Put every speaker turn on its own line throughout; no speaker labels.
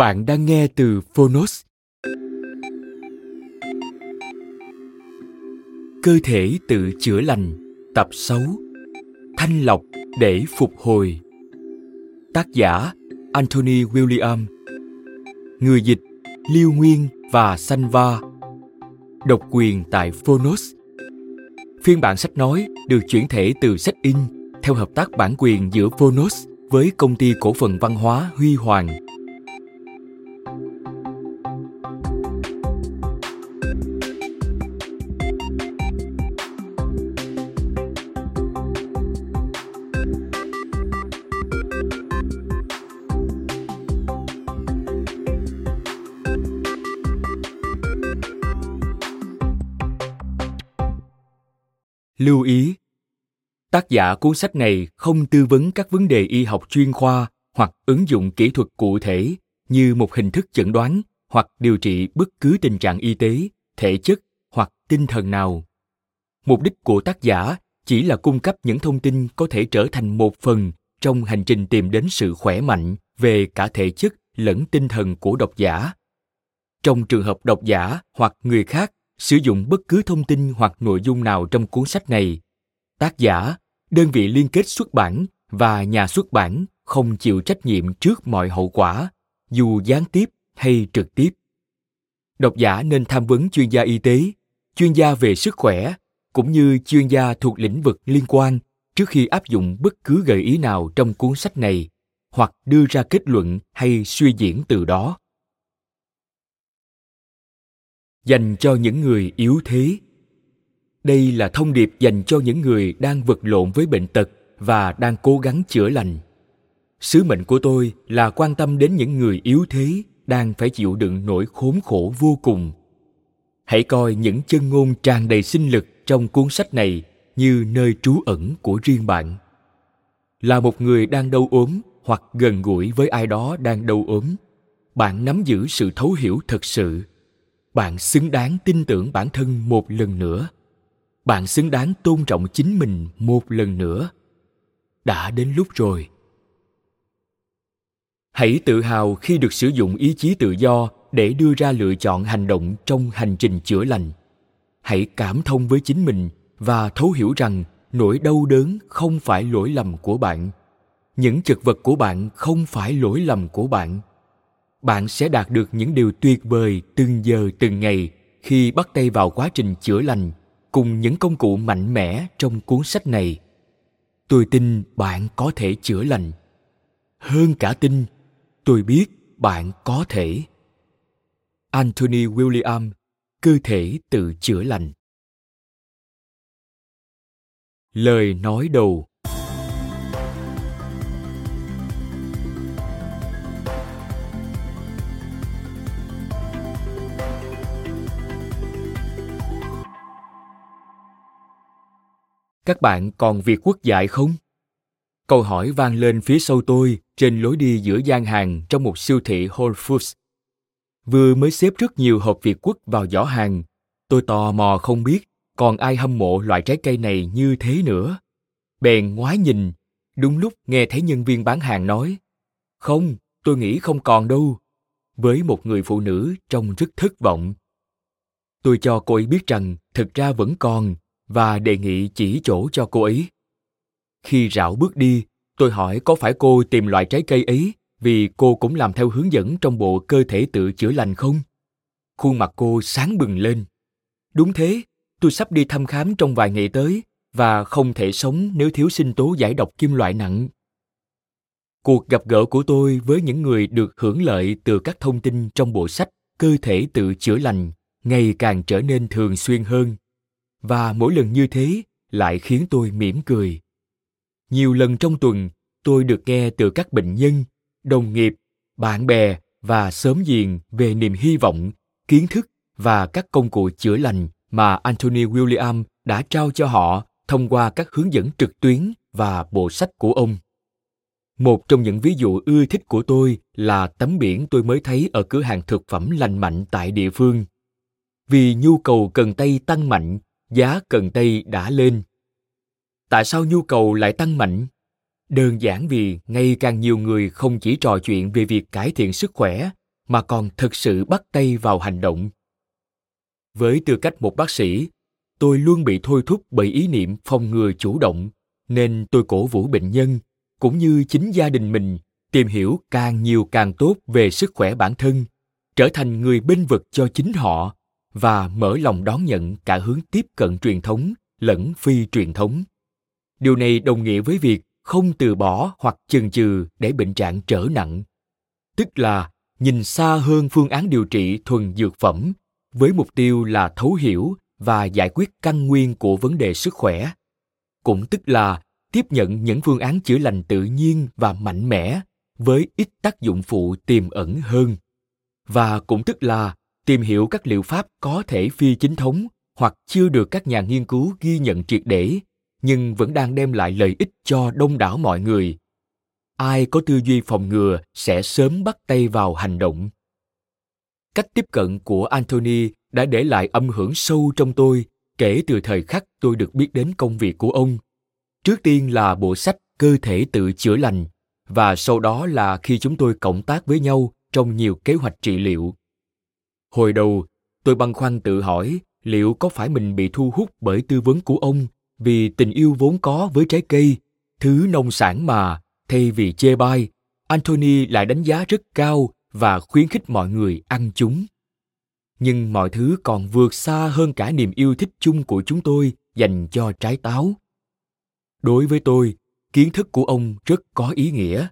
Bạn đang nghe từ Phonos. Cơ thể tự chữa lành, tập xấu Thanh lọc để phục hồi. Tác giả Anthony William. Người dịch Liêu Nguyên và Sanva. Độc quyền tại Phonos. Phiên bản sách nói được chuyển thể từ sách in theo hợp tác bản quyền giữa Phonos với công ty cổ phần văn hóa Huy Hoàng Lưu ý Tác giả cuốn sách này không tư vấn các vấn đề y học chuyên khoa hoặc ứng dụng kỹ thuật cụ thể như một hình thức chẩn đoán hoặc điều trị bất cứ tình trạng y tế, thể chất hoặc tinh thần nào. Mục đích của tác giả chỉ là cung cấp những thông tin có thể trở thành một phần trong hành trình tìm đến sự khỏe mạnh về cả thể chất lẫn tinh thần của độc giả. Trong trường hợp độc giả hoặc người khác sử dụng bất cứ thông tin hoặc nội dung nào trong cuốn sách này. Tác giả, đơn vị liên kết xuất bản và nhà xuất bản không chịu trách nhiệm trước mọi hậu quả, dù gián tiếp hay trực tiếp. Độc giả nên tham vấn chuyên gia y tế, chuyên gia về sức khỏe, cũng như chuyên gia thuộc lĩnh vực liên quan trước khi áp dụng bất cứ gợi ý nào trong cuốn sách này, hoặc đưa ra kết luận hay suy diễn từ đó dành cho những người yếu thế. Đây là thông điệp dành cho những người đang vật lộn với bệnh tật và đang cố gắng chữa lành. Sứ mệnh của tôi là quan tâm đến những người yếu thế đang phải chịu đựng nỗi khốn khổ vô cùng. Hãy coi những chân ngôn tràn đầy sinh lực trong cuốn sách này như nơi trú ẩn của riêng bạn. Là một người đang đau ốm hoặc gần gũi với ai đó đang đau ốm, bạn nắm giữ sự thấu hiểu thật sự bạn xứng đáng tin tưởng bản thân một lần nữa. Bạn xứng đáng tôn trọng chính mình một lần nữa. Đã đến lúc rồi. Hãy tự hào khi được sử dụng ý chí tự do để đưa ra lựa chọn hành động trong hành trình chữa lành. Hãy cảm thông với chính mình và thấu hiểu rằng nỗi đau đớn không phải lỗi lầm của bạn. Những chật vật của bạn không phải lỗi lầm của bạn bạn sẽ đạt được những điều tuyệt vời từng giờ từng ngày khi bắt tay vào quá trình chữa lành cùng những công cụ mạnh mẽ trong cuốn sách này. Tôi tin bạn có thể chữa lành. Hơn cả tin, tôi biết bạn có thể. Anthony william, cơ thể tự chữa lành. Lời nói đầu. Các bạn còn việc quốc dạy không? Câu hỏi vang lên phía sau tôi trên lối đi giữa gian hàng trong một siêu thị Whole Foods. Vừa mới xếp rất nhiều hộp Việt Quốc vào giỏ hàng, tôi tò mò không biết còn ai hâm mộ loại trái cây này như thế nữa. Bèn ngoái nhìn, đúng lúc nghe thấy nhân viên bán hàng nói, không, tôi nghĩ không còn đâu, với một người phụ nữ trông rất thất vọng. Tôi cho cô ấy biết rằng thực ra vẫn còn và đề nghị chỉ chỗ cho cô ấy. Khi rảo bước đi, tôi hỏi có phải cô tìm loại trái cây ấy vì cô cũng làm theo hướng dẫn trong bộ cơ thể tự chữa lành không? Khuôn mặt cô sáng bừng lên. Đúng thế, tôi sắp đi thăm khám trong vài ngày tới và không thể sống nếu thiếu sinh tố giải độc kim loại nặng. Cuộc gặp gỡ của tôi với những người được hưởng lợi từ các thông tin trong bộ sách Cơ thể tự chữa lành ngày càng trở nên thường xuyên hơn. Và mỗi lần như thế lại khiến tôi mỉm cười. Nhiều lần trong tuần, tôi được nghe từ các bệnh nhân, đồng nghiệp, bạn bè và sớm giềng về niềm hy vọng, kiến thức và các công cụ chữa lành mà Anthony William đã trao cho họ thông qua các hướng dẫn trực tuyến và bộ sách của ông. Một trong những ví dụ ưa thích của tôi là tấm biển tôi mới thấy ở cửa hàng thực phẩm lành mạnh tại địa phương. Vì nhu cầu cần tây tăng mạnh, giá cần tây đã lên. Tại sao nhu cầu lại tăng mạnh? Đơn giản vì ngày càng nhiều người không chỉ trò chuyện về việc cải thiện sức khỏe mà còn thực sự bắt tay vào hành động. Với tư cách một bác sĩ, tôi luôn bị thôi thúc bởi ý niệm phòng ngừa chủ động, nên tôi cổ vũ bệnh nhân cũng như chính gia đình mình tìm hiểu càng nhiều càng tốt về sức khỏe bản thân trở thành người bên vực cho chính họ và mở lòng đón nhận cả hướng tiếp cận truyền thống lẫn phi truyền thống. Điều này đồng nghĩa với việc không từ bỏ hoặc chần chừ để bệnh trạng trở nặng. Tức là nhìn xa hơn phương án điều trị thuần dược phẩm với mục tiêu là thấu hiểu và giải quyết căn nguyên của vấn đề sức khỏe. Cũng tức là tiếp nhận những phương án chữa lành tự nhiên và mạnh mẽ với ít tác dụng phụ tiềm ẩn hơn. Và cũng tức là tìm hiểu các liệu pháp có thể phi chính thống hoặc chưa được các nhà nghiên cứu ghi nhận triệt để, nhưng vẫn đang đem lại lợi ích cho đông đảo mọi người. Ai có tư duy phòng ngừa sẽ sớm bắt tay vào hành động. Cách tiếp cận của anthony đã để lại âm hưởng sâu trong tôi kể từ thời khắc tôi được biết đến công việc của ông. Trước tiên là bộ sách cơ thể tự chữa lành, và sau đó là khi chúng tôi cộng tác với nhau trong nhiều kế hoạch trị liệu hồi đầu, tôi băn khoăn tự hỏi liệu có phải mình bị thu hút bởi tư vấn của ông vì tình yêu vốn có với trái cây, thứ nông sản mà, thay vì chê bai, anthony lại đánh giá rất cao và khuyến khích mọi người ăn chúng. Nhưng mọi thứ còn vượt xa hơn cả niềm yêu thích chung của chúng tôi dành cho trái táo. Đối với tôi, kiến thức của ông rất có ý nghĩa.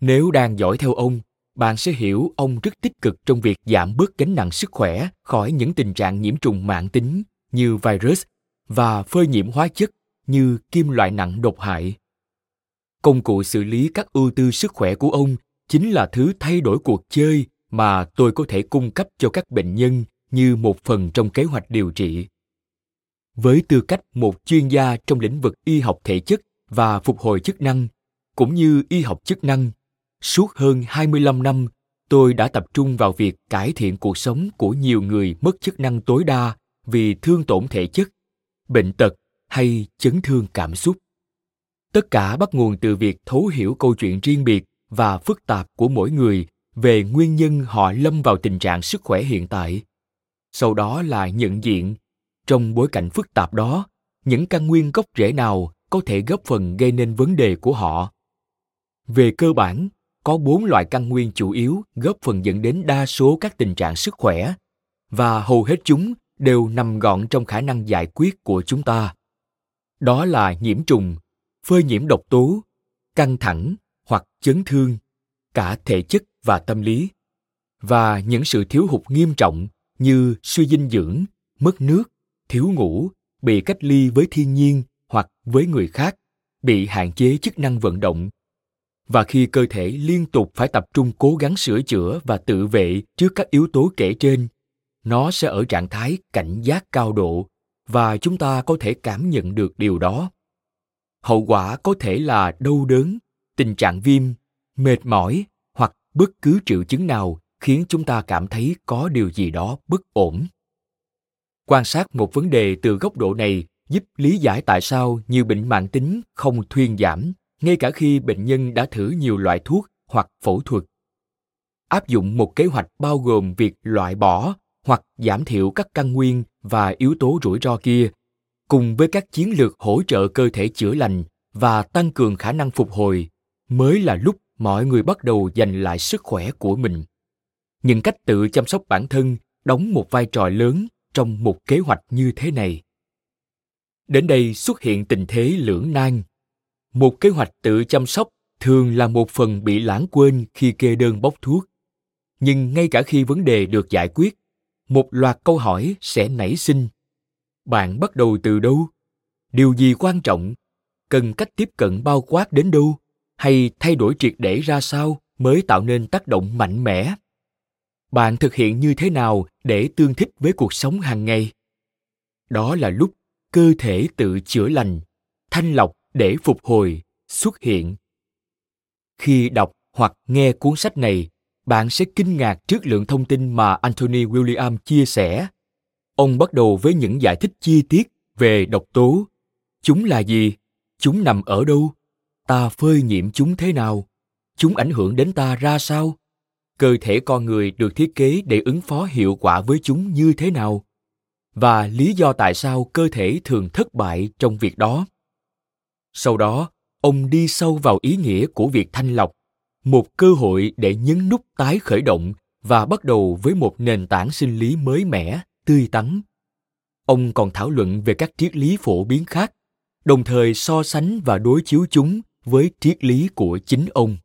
Nếu đang dõi theo ông bạn sẽ hiểu ông rất tích cực trong việc giảm bớt gánh nặng sức khỏe khỏi những tình trạng nhiễm trùng mạng tính như virus và phơi nhiễm hóa chất như kim loại nặng độc hại. Công cụ xử lý các ưu tư sức khỏe của ông chính là thứ thay đổi cuộc chơi mà tôi có thể cung cấp cho các bệnh nhân như một phần trong kế hoạch điều trị. Với tư cách một chuyên gia trong lĩnh vực y học thể chất và phục hồi chức năng, cũng như y học chức năng, suốt hơn 25 năm, tôi đã tập trung vào việc cải thiện cuộc sống của nhiều người mất chức năng tối đa vì thương tổn thể chất, bệnh tật hay chấn thương cảm xúc. Tất cả bắt nguồn từ việc thấu hiểu câu chuyện riêng biệt và phức tạp của mỗi người về nguyên nhân họ lâm vào tình trạng sức khỏe hiện tại. Sau đó là nhận diện trong bối cảnh phức tạp đó những căn nguyên gốc rễ nào có thể góp phần gây nên vấn đề của họ về cơ bản có bốn loại căn nguyên chủ yếu góp phần dẫn đến đa số các tình trạng sức khỏe và hầu hết chúng đều nằm gọn trong khả năng giải quyết của chúng ta đó là nhiễm trùng phơi nhiễm độc tố căng thẳng hoặc chấn thương cả thể chất và tâm lý và những sự thiếu hụt nghiêm trọng như suy dinh dưỡng mất nước thiếu ngủ, bị cách ly với thiên nhiên hoặc với người khác, bị hạn chế chức năng vận động. Và khi cơ thể liên tục phải tập trung cố gắng sửa chữa và tự vệ trước các yếu tố kể trên, nó sẽ ở trạng thái cảnh giác cao độ và chúng ta có thể cảm nhận được điều đó. Hậu quả có thể là đau đớn, tình trạng viêm, mệt mỏi hoặc bất cứ triệu chứng nào khiến chúng ta cảm thấy có điều gì đó bất ổn quan sát một vấn đề từ góc độ này giúp lý giải tại sao nhiều bệnh mạng tính không thuyên giảm ngay cả khi bệnh nhân đã thử nhiều loại thuốc hoặc phẫu thuật. Áp dụng một kế hoạch bao gồm việc loại bỏ hoặc giảm thiểu các căn nguyên và yếu tố rủi ro kia, cùng với các chiến lược hỗ trợ cơ thể chữa lành và tăng cường khả năng phục hồi, mới là lúc mọi người bắt đầu giành lại sức khỏe của mình. Những cách tự chăm sóc bản thân đóng một vai trò lớn trong một kế hoạch như thế này. Đến đây xuất hiện tình thế lưỡng nan một kế hoạch tự chăm sóc thường là một phần bị lãng quên khi kê đơn bốc thuốc. Nhưng ngay cả khi vấn đề được giải quyết, một loạt câu hỏi sẽ nảy sinh. Bạn bắt đầu từ đâu? Điều gì quan trọng? Cần cách tiếp cận bao quát đến đâu? Hay thay đổi triệt để ra sao mới tạo nên tác động mạnh mẽ? Bạn thực hiện như thế nào để tương thích với cuộc sống hàng ngày? Đó là lúc cơ thể tự chữa lành, thanh lọc để phục hồi, xuất hiện. Khi đọc hoặc nghe cuốn sách này, bạn sẽ kinh ngạc trước lượng thông tin mà anthony william chia sẻ. Ông bắt đầu với những giải thích chi tiết về độc tố. Chúng là gì? Chúng nằm ở đâu? Ta phơi nhiễm chúng thế nào? Chúng ảnh hưởng đến ta ra sao? Cơ thể con người được thiết kế để ứng phó hiệu quả với chúng như thế nào? Và lý do tại sao cơ thể thường thất bại trong việc đó? Sau đó ông đi sâu vào ý nghĩa của việc thanh lọc một cơ hội để nhấn nút tái khởi động và bắt đầu với một nền tảng sinh lý mới mẻ tươi tắn. Ông còn thảo luận về các triết lý phổ biến khác đồng thời so sánh và đối chiếu chúng với triết lý của chính ông.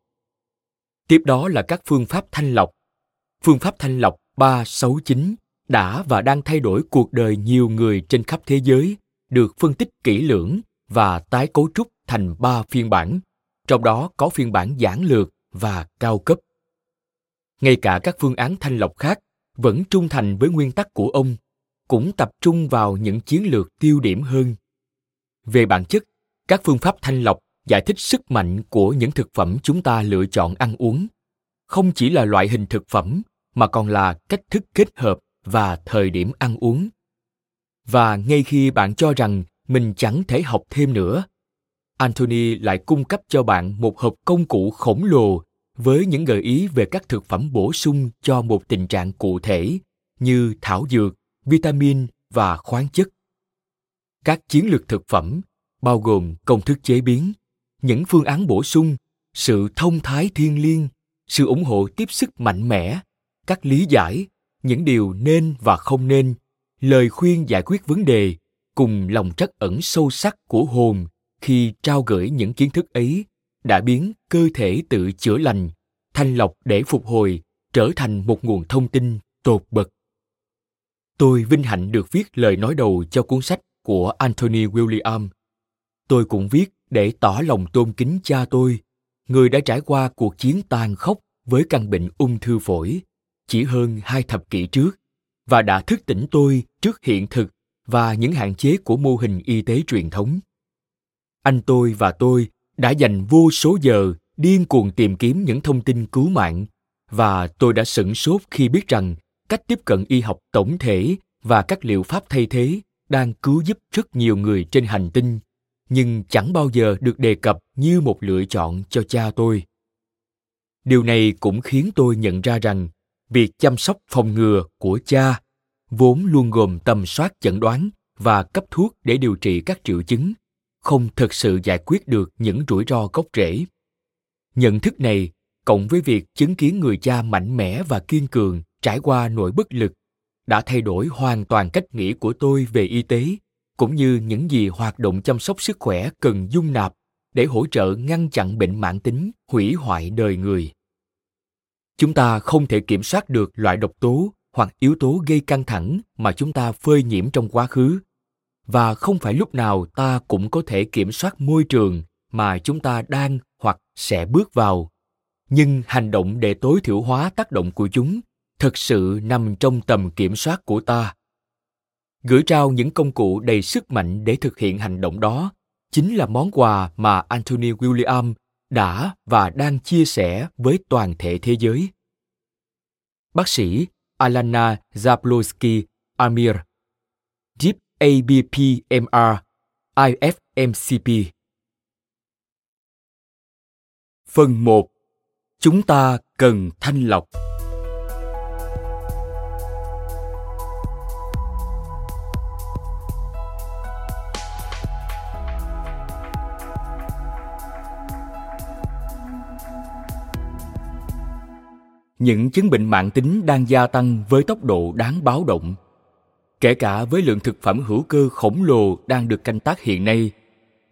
Tiếp đó là các phương pháp thanh lọc. Phương pháp thanh lọc 369 đã và đang thay đổi cuộc đời nhiều người trên khắp thế giới, được phân tích kỹ lưỡng và tái cấu trúc thành ba phiên bản, trong đó có phiên bản giản lược và cao cấp. Ngay cả các phương án thanh lọc khác vẫn trung thành với nguyên tắc của ông, cũng tập trung vào những chiến lược tiêu điểm hơn. Về bản chất, các phương pháp thanh lọc giải thích sức mạnh của những thực phẩm chúng ta lựa chọn ăn uống không chỉ là loại hình thực phẩm mà còn là cách thức kết hợp và thời điểm ăn uống và ngay khi bạn cho rằng mình chẳng thể học thêm nữa. Anthony lại cung cấp cho bạn một hộp công cụ khổng lồ với những gợi ý về các thực phẩm bổ sung cho một tình trạng cụ thể như thảo dược, vitamin và khoáng chất. Các chiến lược thực phẩm bao gồm công thức chế biến, những phương án bổ sung, sự thông thái thiên liêng, sự ủng hộ tiếp sức mạnh mẽ, các lý giải, những điều nên và không nên, lời khuyên giải quyết vấn đề cùng lòng trắc ẩn sâu sắc của hồn khi trao gửi những kiến thức ấy đã biến cơ thể tự chữa lành, thanh lọc để phục hồi, trở thành một nguồn thông tin tột bậc. Tôi vinh hạnh được viết lời nói đầu cho cuốn sách của anthony william. Tôi cũng viết để tỏ lòng tôn kính cha tôi, người đã trải qua cuộc chiến tàn khốc với căn bệnh ung thư phổi chỉ hơn hai thập kỷ trước và đã thức tỉnh tôi trước hiện thực và những hạn chế của mô hình y tế truyền thống. Anh tôi và tôi đã dành vô số giờ điên cuồng tìm kiếm những thông tin cứu mạng và tôi đã sửng sốt khi biết rằng cách tiếp cận y học tổng thể và các liệu pháp thay thế đang cứu giúp rất nhiều người trên hành tinh, nhưng chẳng bao giờ được đề cập như một lựa chọn cho cha tôi. Điều này cũng khiến tôi nhận ra rằng việc chăm sóc phòng ngừa của cha vốn luôn gồm tầm soát chẩn đoán và cấp thuốc để điều trị các triệu chứng, không thực sự giải quyết được những rủi ro gốc rễ. Nhận thức này, cộng với việc chứng kiến người cha mạnh mẽ và kiên cường trải qua nỗi bất lực, đã thay đổi hoàn toàn cách nghĩ của tôi về y tế, cũng như những gì hoạt động chăm sóc sức khỏe cần dung nạp để hỗ trợ ngăn chặn bệnh mãn tính, hủy hoại đời người. Chúng ta không thể kiểm soát được loại độc tố hoặc yếu tố gây căng thẳng mà chúng ta phơi nhiễm trong quá khứ. Và không phải lúc nào ta cũng có thể kiểm soát môi trường mà chúng ta đang hoặc sẽ bước vào. Nhưng hành động để tối thiểu hóa tác động của chúng thực sự nằm trong tầm kiểm soát của ta. Gửi trao những công cụ đầy sức mạnh để thực hiện hành động đó chính là món quà mà anthony william đã và đang chia sẻ với toàn thể thế giới. Bác sĩ Alana Zablowski Amir, Deep ABPMR, IFMCP. Phần 1. Chúng ta cần thanh lọc. Những chứng bệnh mạng tính đang gia tăng với tốc độ đáng báo động. Kể cả với lượng thực phẩm hữu cơ khổng lồ đang được canh tác hiện nay,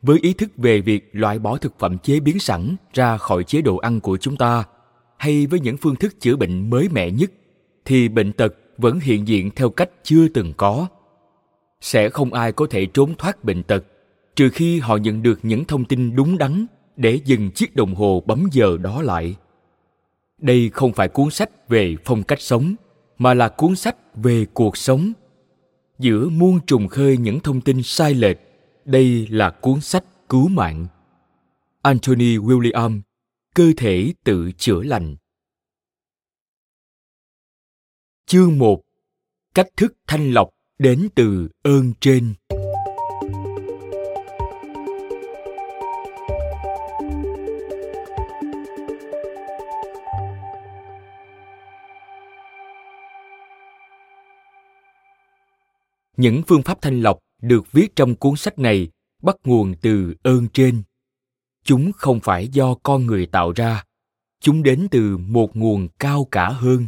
với ý thức về việc loại bỏ thực phẩm chế biến sẵn ra khỏi chế độ ăn của chúng ta, hay với những phương thức chữa bệnh mới mẻ nhất, thì bệnh tật vẫn hiện diện theo cách chưa từng có. Sẽ không ai có thể trốn thoát bệnh tật, trừ khi họ nhận được những thông tin đúng đắn để dừng chiếc đồng hồ bấm giờ đó lại đây không phải cuốn sách về phong cách sống, mà là cuốn sách về cuộc sống. Giữa muôn trùng khơi những thông tin sai lệch, đây là cuốn sách cứu mạng. Anthony william, cơ thể tự chữa lành. Chương 1 cách thức thanh lọc đến từ ơn trên. Những phương pháp thanh lọc được viết trong cuốn sách này bắt nguồn từ ơn trên. Chúng không phải do con người tạo ra, chúng đến từ một nguồn cao cả hơn.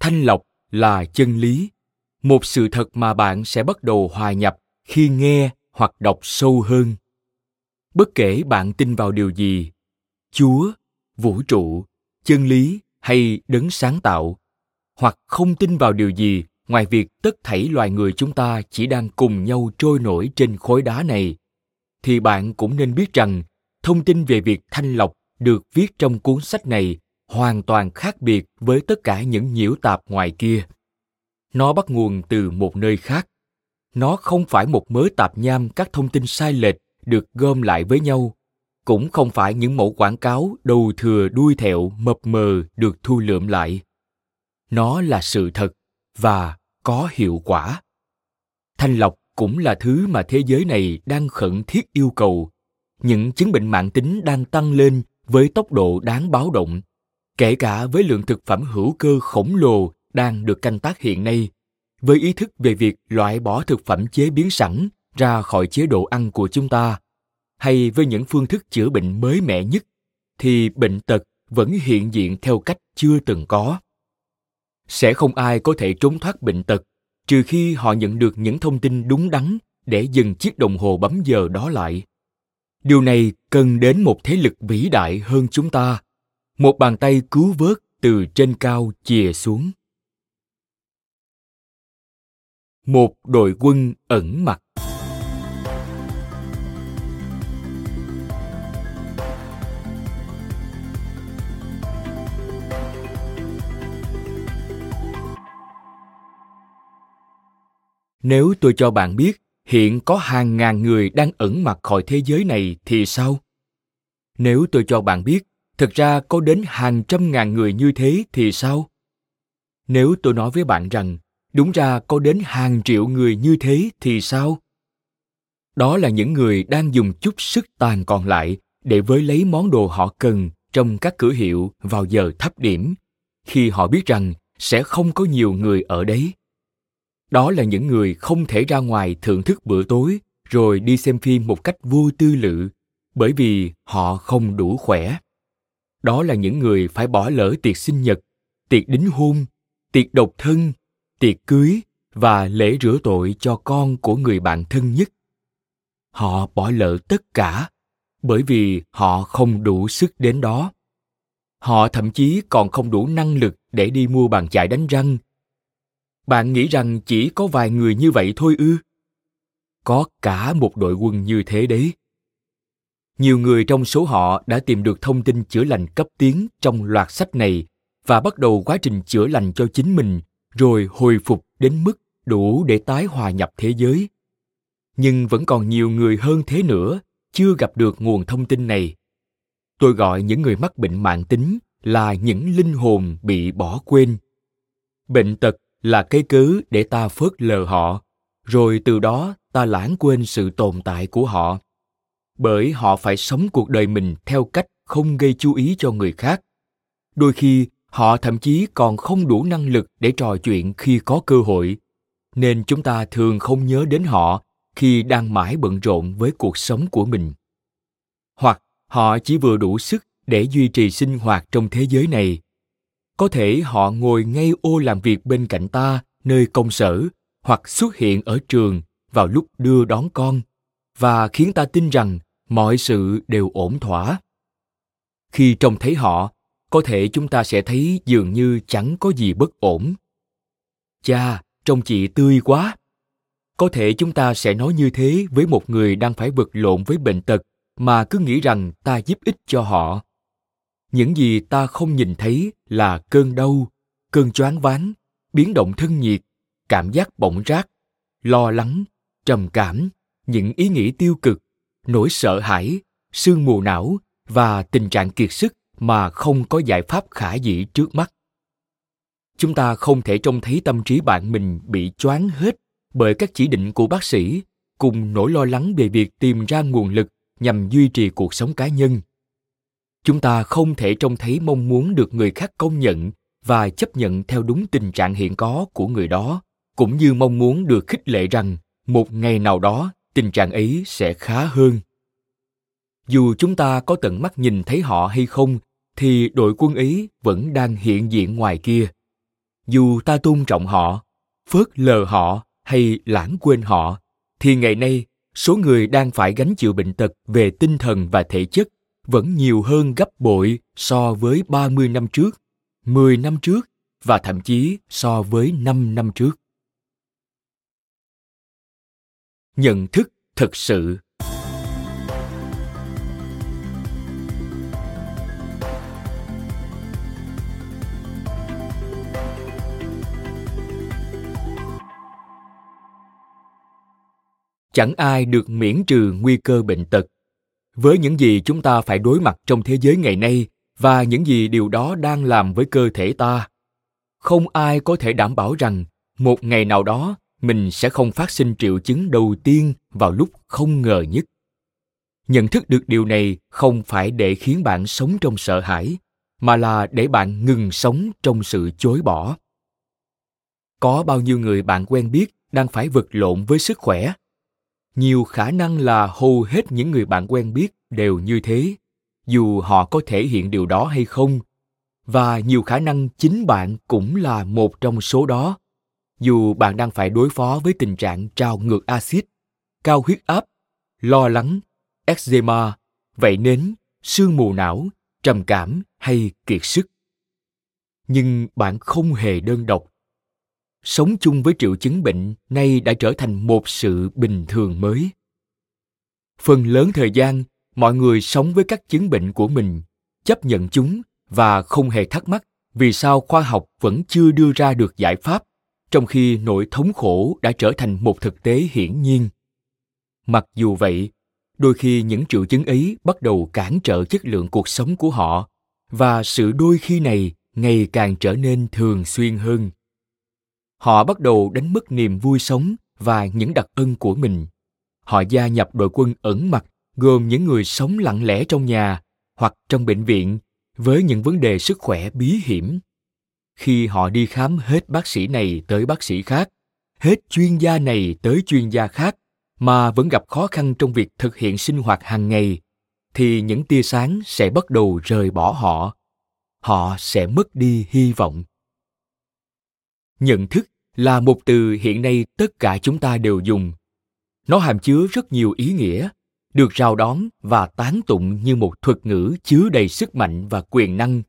Thanh lọc là chân lý, một sự thật mà bạn sẽ bắt đầu hòa nhập khi nghe hoặc đọc sâu hơn. Bất kể bạn tin vào điều gì, chúa, vũ trụ, chân lý hay đấng sáng tạo, hoặc không tin vào điều gì ngoài việc tất thảy loài người chúng ta chỉ đang cùng nhau trôi nổi trên khối đá này, thì bạn cũng nên biết rằng thông tin về việc thanh lọc được viết trong cuốn sách này hoàn toàn khác biệt với tất cả những nhiễu tạp ngoài kia. Nó bắt nguồn từ một nơi khác. Nó không phải một mớ tạp nham các thông tin sai lệch được gom lại với nhau, cũng không phải những mẫu quảng cáo đầu thừa đuôi thẹo mập mờ được thu lượm lại. Nó là sự thật và có hiệu quả. Thanh lọc cũng là thứ mà thế giới này đang khẩn thiết yêu cầu. Những chứng bệnh mạng tính đang tăng lên với tốc độ đáng báo động, kể cả với lượng thực phẩm hữu cơ khổng lồ đang được canh tác hiện nay. Với ý thức về việc loại bỏ thực phẩm chế biến sẵn ra khỏi chế độ ăn của chúng ta, hay với những phương thức chữa bệnh mới mẻ nhất, thì bệnh tật vẫn hiện diện theo cách chưa từng có sẽ không ai có thể trốn thoát bệnh tật, trừ khi họ nhận được những thông tin đúng đắn để dừng chiếc đồng hồ bấm giờ đó lại. Điều này cần đến một thế lực vĩ đại hơn chúng ta, một bàn tay cứu vớt từ trên cao chìa xuống. Một đội quân ẩn mặt. Nếu tôi cho bạn biết, hiện có hàng ngàn người đang ẩn mặt khỏi thế giới này thì sao? Nếu tôi cho bạn biết, thực ra có đến hàng trăm ngàn người như thế thì sao? Nếu tôi nói với bạn rằng, đúng ra có đến hàng triệu người như thế thì sao? Đó là những người đang dùng chút sức tàn còn lại để với lấy món đồ họ cần trong các cửa hiệu vào giờ thấp điểm. Khi họ biết rằng sẽ không có nhiều người ở đấy đó là những người không thể ra ngoài thưởng thức bữa tối, rồi đi xem phim một cách vô tư lự, bởi vì họ không đủ khỏe. Đó là những người phải bỏ lỡ tiệc sinh nhật, tiệc đính hôn, tiệc độc thân, tiệc cưới và lễ rửa tội cho con của người bạn thân nhất. Họ bỏ lỡ tất cả, bởi vì họ không đủ sức đến đó. Họ thậm chí còn không đủ năng lực để đi mua bàn chải đánh răng bạn nghĩ rằng chỉ có vài người như vậy thôi ư? Có cả một đội quân như thế đấy. Nhiều người trong số họ đã tìm được thông tin chữa lành cấp tiến trong loạt sách này và bắt đầu quá trình chữa lành cho chính mình, rồi hồi phục đến mức đủ để tái hòa nhập thế giới. Nhưng vẫn còn nhiều người hơn thế nữa, chưa gặp được nguồn thông tin này. Tôi gọi những người mắc bệnh mạng tính là những linh hồn bị bỏ quên. Bệnh tật là cái cớ để ta phớt lờ họ, rồi từ đó ta lãng quên sự tồn tại của họ. Bởi họ phải sống cuộc đời mình theo cách không gây chú ý cho người khác. Đôi khi, họ thậm chí còn không đủ năng lực để trò chuyện khi có cơ hội. Nên chúng ta thường không nhớ đến họ khi đang mãi bận rộn với cuộc sống của mình. Hoặc họ chỉ vừa đủ sức để duy trì sinh hoạt trong thế giới này có thể họ ngồi ngay ô làm việc bên cạnh ta, nơi công sở, hoặc xuất hiện ở trường vào lúc đưa đón con, và khiến ta tin rằng mọi sự đều ổn thỏa. Khi trông thấy họ, có thể chúng ta sẽ thấy dường như chẳng có gì bất ổn. Cha, trông chị tươi quá. Có thể chúng ta sẽ nói như thế với một người đang phải vật lộn với bệnh tật mà cứ nghĩ rằng ta giúp ích cho họ những gì ta không nhìn thấy là cơn đau, cơn choáng váng, biến động thân nhiệt, cảm giác bỗng rác, lo lắng, trầm cảm, những ý nghĩ tiêu cực, nỗi sợ hãi, sương mù não và tình trạng kiệt sức mà không có giải pháp khả dĩ trước mắt. Chúng ta không thể trông thấy tâm trí bạn mình bị choáng hết bởi các chỉ định của bác sĩ cùng nỗi lo lắng về việc tìm ra nguồn lực nhằm duy trì cuộc sống cá nhân chúng ta không thể trông thấy mong muốn được người khác công nhận và chấp nhận theo đúng tình trạng hiện có của người đó. Cũng như mong muốn được khích lệ rằng, một ngày nào đó, tình trạng ấy sẽ khá hơn. Dù chúng ta có tận mắt nhìn thấy họ hay không, thì đội quân ấy vẫn đang hiện diện ngoài kia. Dù ta tôn trọng họ, phớt lờ họ hay lãng quên họ, thì ngày nay, số người đang phải gánh chịu bệnh tật về tinh thần và thể chất vẫn nhiều hơn gấp bội so với 30 năm trước, 10 năm trước và thậm chí so với 5 năm trước. Nhận thức thực sự chẳng ai được miễn trừ nguy cơ bệnh tật với những gì chúng ta phải đối mặt trong thế giới ngày nay và những gì điều đó đang làm với cơ thể ta. Không ai có thể đảm bảo rằng một ngày nào đó mình sẽ không phát sinh triệu chứng đầu tiên vào lúc không ngờ nhất. Nhận thức được điều này không phải để khiến bạn sống trong sợ hãi, mà là để bạn ngừng sống trong sự chối bỏ. Có bao nhiêu người bạn quen biết đang phải vật lộn với sức khỏe nhiều khả năng là hầu hết những người bạn quen biết đều như thế, dù họ có thể hiện điều đó hay không. Và nhiều khả năng chính bạn cũng là một trong số đó. Dù bạn đang phải đối phó với tình trạng trào ngược axit, cao huyết áp, lo lắng, eczema, vậy nến sương mù não, trầm cảm hay kiệt sức. Nhưng bạn không hề đơn độc sống chung với triệu chứng bệnh nay đã trở thành một sự bình thường mới. Phần lớn thời gian, mọi người sống với các chứng bệnh của mình, chấp nhận chúng và không hề thắc mắc vì sao khoa học vẫn chưa đưa ra được giải pháp, trong khi nỗi thống khổ đã trở thành một thực tế hiển nhiên. Mặc dù vậy, đôi khi những triệu chứng ấy bắt đầu cản trở chất lượng cuộc sống của họ và sự đôi khi này ngày càng trở nên thường xuyên hơn họ bắt đầu đánh mất niềm vui sống và những đặc ân của mình. Họ gia nhập đội quân ẩn mặt, gồm những người sống lặng lẽ trong nhà hoặc trong bệnh viện với những vấn đề sức khỏe bí hiểm. Khi họ đi khám hết bác sĩ này tới bác sĩ khác, hết chuyên gia này tới chuyên gia khác mà vẫn gặp khó khăn trong việc thực hiện sinh hoạt hàng ngày, thì những tia sáng sẽ bắt đầu rời bỏ họ. Họ sẽ mất đi hy vọng nhận thức là một từ hiện nay tất cả chúng ta đều dùng. Nó hàm chứa rất nhiều ý nghĩa, được rào đón và tán tụng như một thuật ngữ chứa đầy sức mạnh và quyền năng.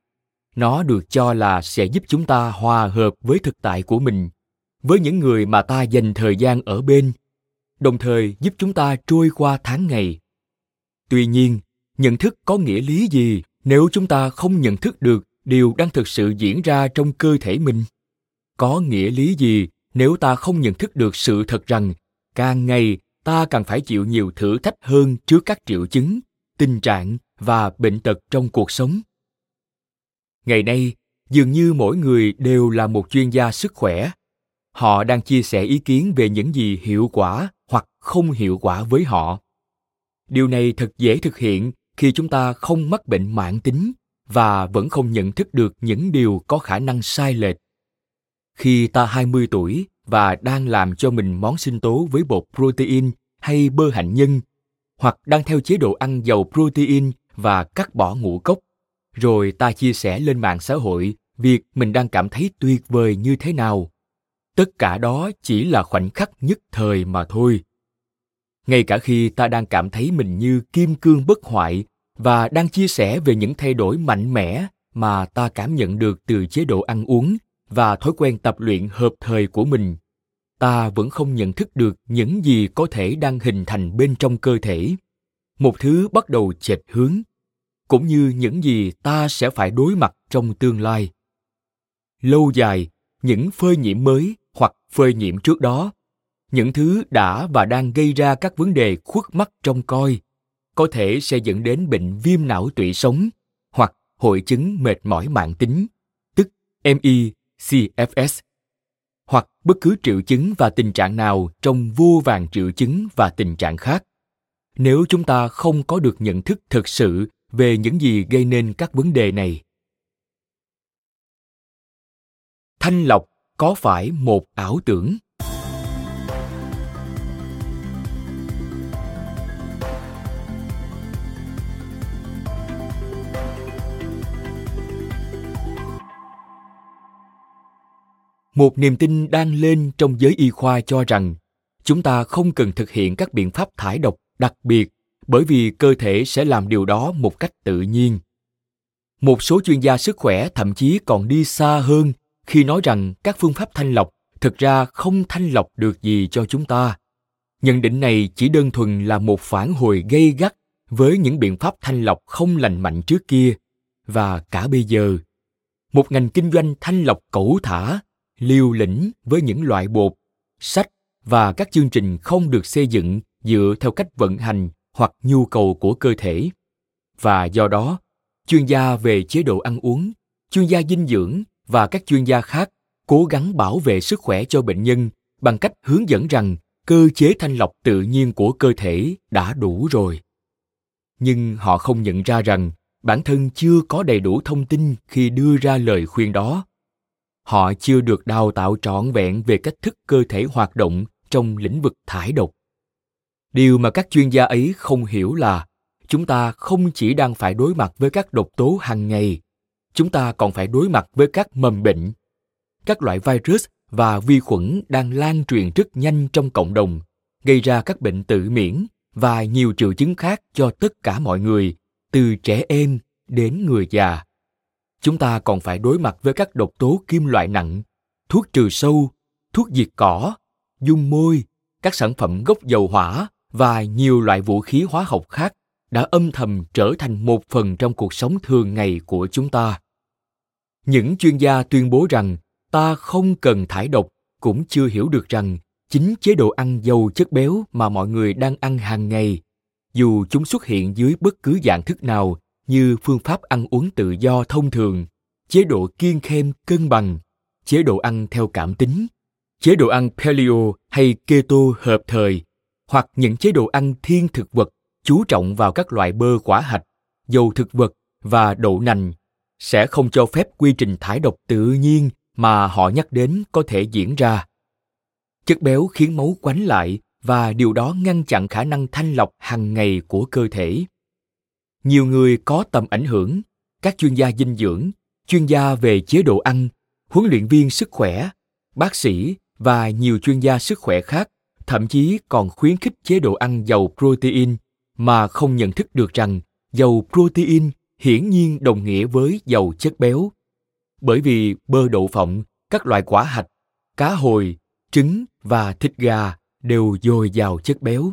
Nó được cho là sẽ giúp chúng ta hòa hợp với thực tại của mình, với những người mà ta dành thời gian ở bên, đồng thời giúp chúng ta trôi qua tháng ngày. Tuy nhiên, nhận thức có nghĩa lý gì nếu chúng ta không nhận thức được điều đang thực sự diễn ra trong cơ thể mình? Có nghĩa lý gì nếu ta không nhận thức được sự thật rằng càng ngày ta càng phải chịu nhiều thử thách hơn trước các triệu chứng, tình trạng và bệnh tật trong cuộc sống? Ngày nay, dường như mỗi người đều là một chuyên gia sức khỏe. Họ đang chia sẻ ý kiến về những gì hiệu quả hoặc không hiệu quả với họ. Điều này thật dễ thực hiện khi chúng ta không mắc bệnh mãn tính và vẫn không nhận thức được những điều có khả năng sai lệch khi ta 20 tuổi và đang làm cho mình món sinh tố với bột protein hay bơ hạnh nhân, hoặc đang theo chế độ ăn giàu protein và cắt bỏ ngũ cốc, rồi ta chia sẻ lên mạng xã hội việc mình đang cảm thấy tuyệt vời như thế nào. Tất cả đó chỉ là khoảnh khắc nhất thời mà thôi. Ngay cả khi ta đang cảm thấy mình như kim cương bất hoại và đang chia sẻ về những thay đổi mạnh mẽ mà ta cảm nhận được từ chế độ ăn uống và thói quen tập luyện hợp thời của mình ta vẫn không nhận thức được những gì có thể đang hình thành bên trong cơ thể một thứ bắt đầu chệch hướng, cũng như những gì ta sẽ phải đối mặt trong tương lai lâu dài, những phơi nhiễm mới hoặc phơi nhiễm trước đó, những thứ đã và đang gây ra các vấn đề khuất mắt trong coi, có thể sẽ dẫn đến bệnh viêm não tụy sống hoặc hội chứng mệt mỏi mạng tính, tức mi. CFS hoặc bất cứ triệu chứng và tình trạng nào trong vô vàng triệu chứng và tình trạng khác. Nếu chúng ta không có được nhận thức thực sự về những gì gây nên các vấn đề này. Thanh lọc có phải một ảo tưởng? Một niềm tin đang lên trong giới y khoa cho rằng chúng ta không cần thực hiện các biện pháp thải độc đặc biệt, bởi vì cơ thể sẽ làm điều đó một cách tự nhiên. Một số chuyên gia sức khỏe thậm chí còn đi xa hơn khi nói rằng các phương pháp thanh lọc thực ra không thanh lọc được gì cho chúng ta. Nhận định này chỉ đơn thuần là một phản hồi gây gắt với những biện pháp thanh lọc không lành mạnh trước kia. Và cả bây giờ, một ngành kinh doanh thanh lọc cẩu thả liều lĩnh với những loại bột, sách và các chương trình không được xây dựng dựa theo cách vận hành hoặc nhu cầu của cơ thể. Và do đó, chuyên gia về chế độ ăn uống, chuyên gia dinh dưỡng và các chuyên gia khác cố gắng bảo vệ sức khỏe cho bệnh nhân bằng cách hướng dẫn rằng cơ chế thanh lọc tự nhiên của cơ thể đã đủ rồi. Nhưng họ không nhận ra rằng bản thân chưa có đầy đủ thông tin khi đưa ra lời khuyên đó họ chưa được đào tạo trọn vẹn về cách thức cơ thể hoạt động trong lĩnh vực thải độc. Điều mà các chuyên gia ấy không hiểu là chúng ta không chỉ đang phải đối mặt với các độc tố hàng ngày, chúng ta còn phải đối mặt với các mầm bệnh. Các loại virus và vi khuẩn đang lan truyền rất nhanh trong cộng đồng, gây ra các bệnh tự miễn và nhiều triệu chứng khác cho tất cả mọi người, từ trẻ em đến người già chúng ta còn phải đối mặt với các độc tố kim loại nặng, thuốc trừ sâu, thuốc diệt cỏ, dung môi, các sản phẩm gốc dầu hỏa và nhiều loại vũ khí hóa học khác đã âm thầm trở thành một phần trong cuộc sống thường ngày của chúng ta. Những chuyên gia tuyên bố rằng ta không cần thải độc, cũng chưa hiểu được rằng chính chế độ ăn giàu chất béo mà mọi người đang ăn hàng ngày, dù chúng xuất hiện dưới bất cứ dạng thức nào như phương pháp ăn uống tự do thông thường, chế độ kiêng khem cân bằng, chế độ ăn theo cảm tính, chế độ ăn paleo hay keto hợp thời, hoặc những chế độ ăn thiên thực vật chú trọng vào các loại bơ quả hạch, dầu thực vật và đậu nành sẽ không cho phép quy trình thải độc tự nhiên mà họ nhắc đến có thể diễn ra. Chất béo khiến máu quánh lại và điều đó ngăn chặn khả năng thanh lọc hàng ngày của cơ thể nhiều người có tầm ảnh hưởng. Các chuyên gia dinh dưỡng, chuyên gia về chế độ ăn, huấn luyện viên sức khỏe, bác sĩ và nhiều chuyên gia sức khỏe khác thậm chí còn khuyến khích chế độ ăn giàu protein mà không nhận thức được rằng giàu protein hiển nhiên đồng nghĩa với giàu chất béo. Bởi vì bơ đậu phộng, các loại quả hạch, cá hồi, trứng và thịt gà đều dồi dào chất béo.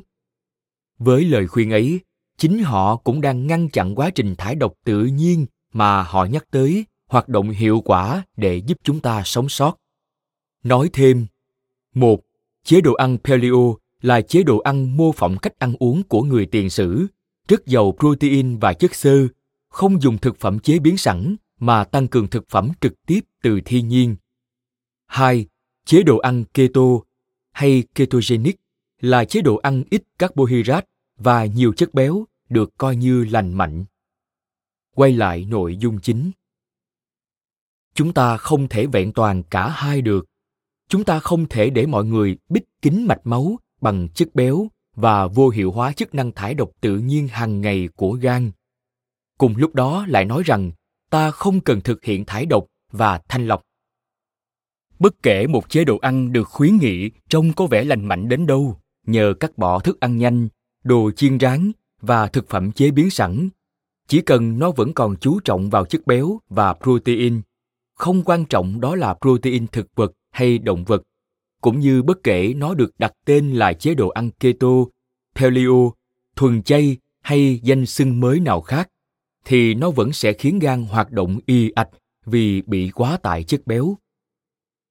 Với lời khuyên ấy chính họ cũng đang ngăn chặn quá trình thải độc tự nhiên mà họ nhắc tới, hoạt động hiệu quả để giúp chúng ta sống sót nói thêm, một, chế độ ăn paleo là chế độ ăn mô phỏng cách ăn uống của người tiền sử rất giàu protein và chất xơ không dùng thực phẩm chế biến sẵn mà tăng cường thực phẩm trực tiếp từ thiên nhiên. 2. Chế độ ăn keto hay ketogenic là chế độ ăn ít carbohydrate và nhiều chất béo được coi như lành mạnh. Quay lại nội dung chính. Chúng ta không thể vẹn toàn cả hai được. Chúng ta không thể để mọi người bít kín mạch máu bằng chất béo và vô hiệu hóa chức năng thải độc tự nhiên hàng ngày của gan. Cùng lúc đó lại nói rằng ta không cần thực hiện thải độc và thanh lọc. Bất kể một chế độ ăn được khuyến nghị trông có vẻ lành mạnh đến đâu, nhờ cắt bỏ thức ăn nhanh, đồ chiên rán và thực phẩm chế biến sẵn, chỉ cần nó vẫn còn chú trọng vào chất béo và protein, không quan trọng đó là protein thực vật hay động vật, cũng như bất kể nó được đặt tên là chế độ ăn keto, paleo, thuần chay hay danh xưng mới nào khác thì nó vẫn sẽ khiến gan hoạt động y ạch vì bị quá tải chất béo.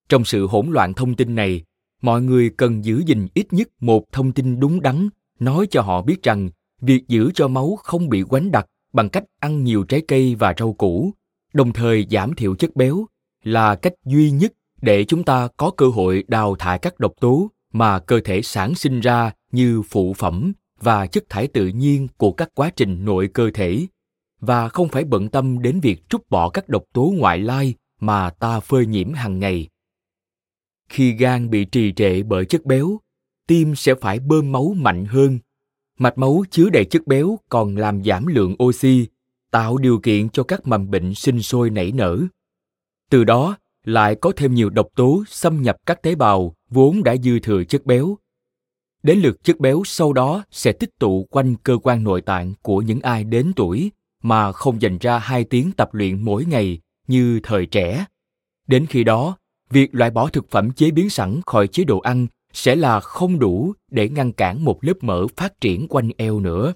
Trong sự hỗn loạn thông tin này, mọi người cần giữ gìn ít nhất một thông tin đúng đắn nói cho họ biết rằng việc giữ cho máu không bị quánh đặc bằng cách ăn nhiều trái cây và rau củ, đồng thời giảm thiểu chất béo là cách duy nhất để chúng ta có cơ hội đào thải các độc tố mà cơ thể sản sinh ra như phụ phẩm và chất thải tự nhiên của các quá trình nội cơ thể và không phải bận tâm đến việc trút bỏ các độc tố ngoại lai mà ta phơi nhiễm hàng ngày. Khi gan bị trì trệ bởi chất béo, tim sẽ phải bơm máu mạnh hơn. Mạch máu chứa đầy chất béo còn làm giảm lượng oxy, tạo điều kiện cho các mầm bệnh sinh sôi nảy nở. Từ đó, lại có thêm nhiều độc tố xâm nhập các tế bào vốn đã dư thừa chất béo. Đến lượt chất béo sau đó sẽ tích tụ quanh cơ quan nội tạng của những ai đến tuổi mà không dành ra hai tiếng tập luyện mỗi ngày như thời trẻ. Đến khi đó, việc loại bỏ thực phẩm chế biến sẵn khỏi chế độ ăn sẽ là không đủ để ngăn cản một lớp mỡ phát triển quanh eo nữa.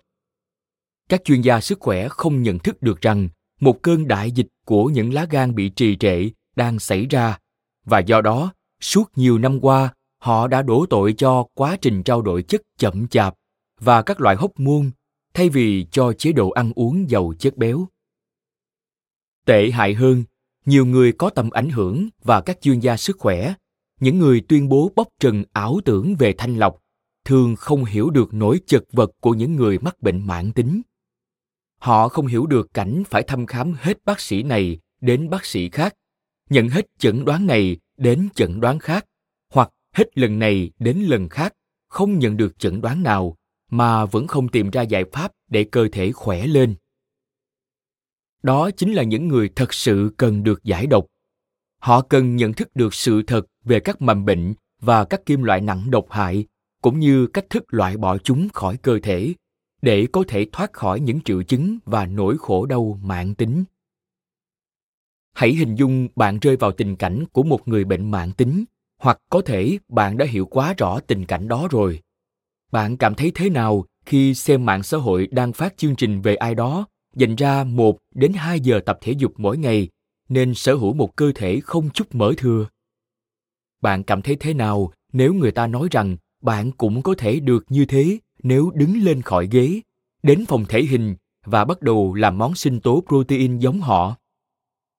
Các chuyên gia sức khỏe không nhận thức được rằng một cơn đại dịch của những lá gan bị trì trệ đang xảy ra và do đó suốt nhiều năm qua họ đã đổ tội cho quá trình trao đổi chất chậm chạp và các loại hóc môn thay vì cho chế độ ăn uống giàu chất béo. Tệ hại hơn, nhiều người có tầm ảnh hưởng và các chuyên gia sức khỏe, những người tuyên bố bóc trần ảo tưởng về thanh lọc, thường không hiểu được nỗi chật vật của những người mắc bệnh mãn tính. Họ không hiểu được cảnh phải thăm khám hết bác sĩ này đến bác sĩ khác, nhận hết chẩn đoán này đến chẩn đoán khác, hoặc hết lần này đến lần khác, không nhận được chẩn đoán nào mà vẫn không tìm ra giải pháp để cơ thể khỏe lên đó chính là những người thật sự cần được giải độc họ cần nhận thức được sự thật về các mầm bệnh và các kim loại nặng độc hại, cũng như cách thức loại bỏ chúng khỏi cơ thể, để có thể thoát khỏi những triệu chứng và nỗi khổ đau mạng tính hãy hình dung bạn rơi vào tình cảnh của một người bệnh mạng tính, hoặc có thể bạn đã hiểu quá rõ tình cảnh đó rồi bạn cảm thấy thế nào khi xem mạng xã hội đang phát chương trình về ai đó, dành ra một đến hai giờ tập thể dục mỗi ngày, nên sở hữu một cơ thể không chút mỡ thừa? Bạn cảm thấy thế nào nếu người ta nói rằng bạn cũng có thể được như thế nếu đứng lên khỏi ghế, đến phòng thể hình và bắt đầu làm món sinh tố protein giống họ?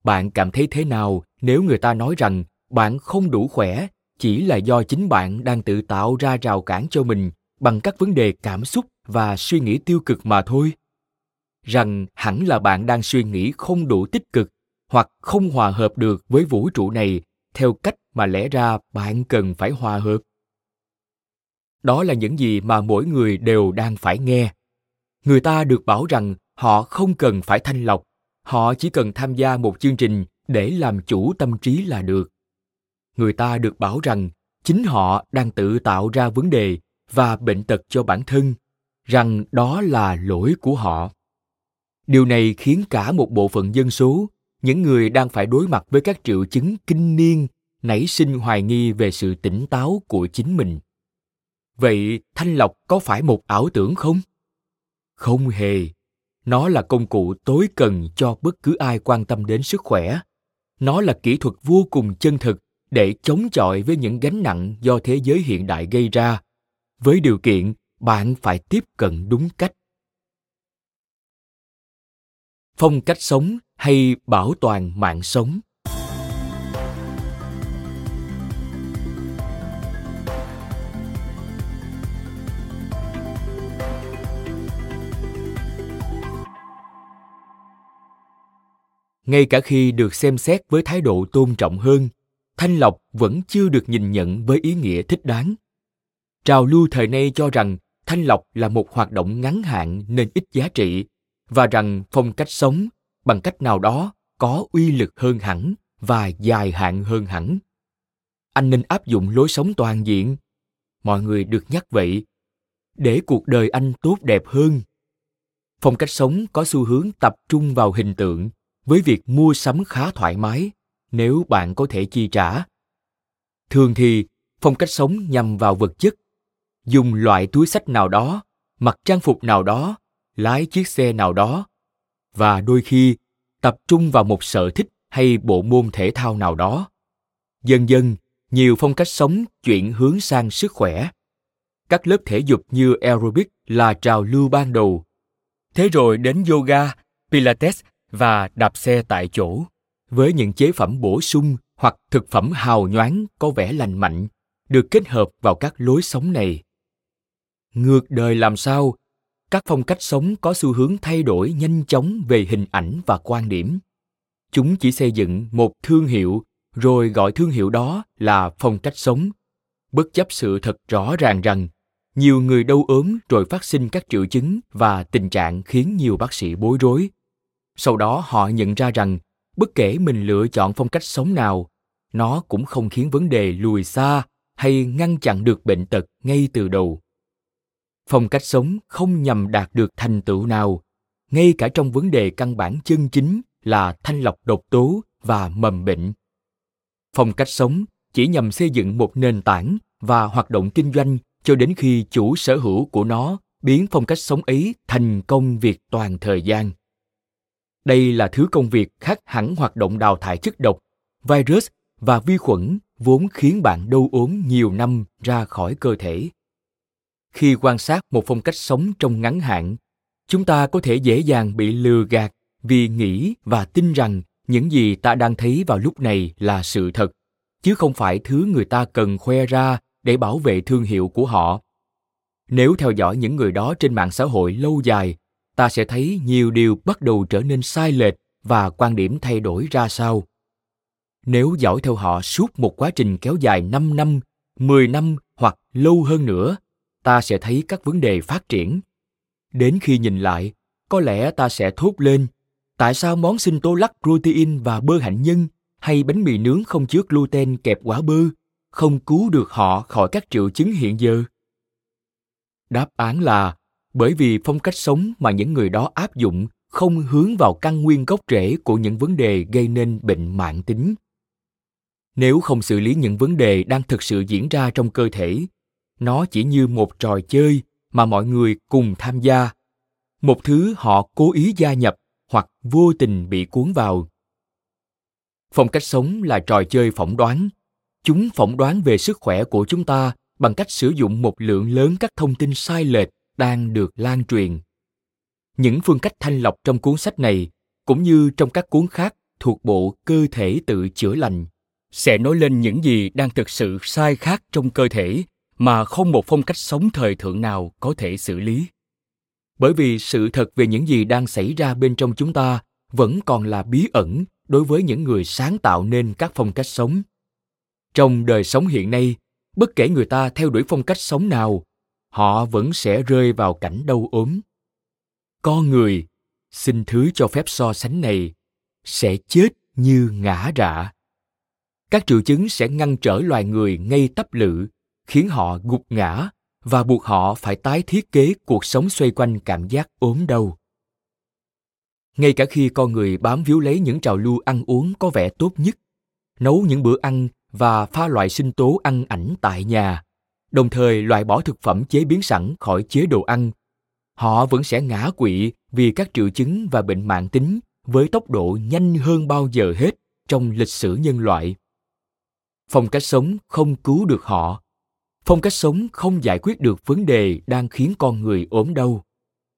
Bạn cảm thấy thế nào nếu người ta nói rằng bạn không đủ khỏe chỉ là do chính bạn đang tự tạo ra rào cản cho mình bằng các vấn đề cảm xúc và suy nghĩ tiêu cực mà thôi rằng hẳn là bạn đang suy nghĩ không đủ tích cực hoặc không hòa hợp được với vũ trụ này theo cách mà lẽ ra bạn cần phải hòa hợp. Đó là những gì mà mỗi người đều đang phải nghe. Người ta được bảo rằng họ không cần phải thanh lọc, họ chỉ cần tham gia một chương trình để làm chủ tâm trí là được. Người ta được bảo rằng chính họ đang tự tạo ra vấn đề và bệnh tật cho bản thân, rằng đó là lỗi của họ. Điều này khiến cả một bộ phận dân số, những người đang phải đối mặt với các triệu chứng kinh niên nảy sinh hoài nghi về sự tỉnh táo của chính mình. Vậy thanh lọc có phải một ảo tưởng không? Không hề. Nó là công cụ tối cần cho bất cứ ai quan tâm đến sức khỏe. Nó là kỹ thuật vô cùng chân thực để chống chọi với những gánh nặng do thế giới hiện đại gây ra. Với điều kiện, bạn phải tiếp cận đúng cách. Phong cách sống hay bảo toàn mạng sống? Ngay cả khi được xem xét với thái độ tôn trọng hơn, thanh lọc vẫn chưa được nhìn nhận với ý nghĩa thích đáng trào lưu thời nay cho rằng thanh lọc là một hoạt động ngắn hạn nên ít giá trị, và rằng phong cách sống bằng cách nào đó có uy lực hơn hẳn và dài hạn hơn hẳn. Anh nên áp dụng lối sống toàn diện. Mọi người được nhắc vậy. Để cuộc đời anh tốt đẹp hơn. Phong cách sống có xu hướng tập trung vào hình tượng với việc mua sắm khá thoải mái nếu bạn có thể chi trả. Thường thì phong cách sống nhằm vào vật chất, dùng loại túi sách nào đó, mặc trang phục nào đó, lái chiếc xe nào đó và đôi khi tập trung vào một sở thích hay bộ môn thể thao nào đó. Dần dần, nhiều phong cách sống chuyển hướng sang sức khỏe. Các lớp thể dục như aerobic là trào lưu ban đầu. Thế rồi đến yoga, pilates và đạp xe tại chỗ. Với những chế phẩm bổ sung hoặc thực phẩm hào nhoáng có vẻ lành mạnh, được kết hợp vào các lối sống này. Ngược đời làm sao? Các phong cách sống có xu hướng thay đổi nhanh chóng về hình ảnh và quan điểm. Chúng chỉ xây dựng một thương hiệu, rồi gọi thương hiệu đó là phong cách sống. Bất chấp sự thật rõ ràng rằng, nhiều người đau ốm rồi phát sinh các triệu chứng và tình trạng khiến nhiều bác sĩ bối rối sau đó họ nhận ra rằng bất kể mình lựa chọn phong cách sống nào, nó cũng không khiến vấn đề lùi xa hay ngăn chặn được bệnh tật ngay từ đầu. Phong cách sống không nhằm đạt được thành tựu nào, ngay cả trong vấn đề căn bản chân chính là thanh lọc độc tố và mầm bệnh. Phong cách sống chỉ nhằm xây dựng một nền tảng và hoạt động kinh doanh cho đến khi chủ sở hữu của nó biến phong cách sống ấy thành công việc toàn thời gian đây là thứ công việc khác hẳn hoạt động đào thải chất độc, virus và vi khuẩn vốn khiến bạn đau ốm nhiều năm ra khỏi cơ thể. Khi quan sát một phong cách sống trong ngắn hạn, chúng ta có thể dễ dàng bị lừa gạt vì nghĩ và tin rằng những gì ta đang thấy vào lúc này là sự thật, chứ không phải thứ người ta cần khoe ra để bảo vệ thương hiệu của họ. Nếu theo dõi những người đó trên mạng xã hội lâu dài ta sẽ thấy nhiều điều bắt đầu trở nên sai lệch và quan điểm thay đổi ra sao. Nếu dõi theo họ suốt một quá trình kéo dài 5 năm, 10 năm hoặc lâu hơn nữa, ta sẽ thấy các vấn đề phát triển. Đến khi nhìn lại, có lẽ ta sẽ thốt lên, tại sao món sinh tố lắc protein và bơ hạnh nhân hay bánh mì nướng không chứa gluten kẹp quả bơ không cứu được họ khỏi các triệu chứng hiện giờ? Đáp án là bởi vì phong cách sống mà những người đó áp dụng không hướng vào căn nguyên gốc rễ của những vấn đề gây nên bệnh mạng tính. Nếu không xử lý những vấn đề đang thực sự diễn ra trong cơ thể, nó chỉ như một trò chơi mà mọi người cùng tham gia, một thứ họ cố ý gia nhập hoặc vô tình bị cuốn vào. Phong cách sống là trò chơi phỏng đoán. Chúng phỏng đoán về sức khỏe của chúng ta bằng cách sử dụng một lượng lớn các thông tin sai lệch đang được lan truyền. Những phương cách thanh lọc trong cuốn sách này, cũng như trong các cuốn khác thuộc bộ cơ thể tự chữa lành, sẽ nói lên những gì đang thực sự sai khác trong cơ thể mà không một phong cách sống thời thượng nào có thể xử lý. Bởi vì sự thật về những gì đang xảy ra bên trong chúng ta vẫn còn là bí ẩn đối với những người sáng tạo nên các phong cách sống. Trong đời sống hiện nay, bất kể người ta theo đuổi phong cách sống nào họ vẫn sẽ rơi vào cảnh đau ốm. Con người, xin thứ cho phép so sánh này, sẽ chết như ngã rạ các triệu chứng sẽ ngăn trở loài người ngay tấp lự, khiến họ gục ngã và buộc họ phải tái thiết kế cuộc sống xoay quanh cảm giác ốm đau. Ngay cả khi con người bám víu lấy những trào lưu ăn uống có vẻ tốt nhất, nấu những bữa ăn và pha loại sinh tố ăn ảnh tại nhà đồng thời loại bỏ thực phẩm chế biến sẵn khỏi chế độ ăn. Họ vẫn sẽ ngã quỵ vì các triệu chứng và bệnh mạng tính với tốc độ nhanh hơn bao giờ hết trong lịch sử nhân loại. Phong cách sống không cứu được họ. Phong cách sống không giải quyết được vấn đề đang khiến con người ốm đau.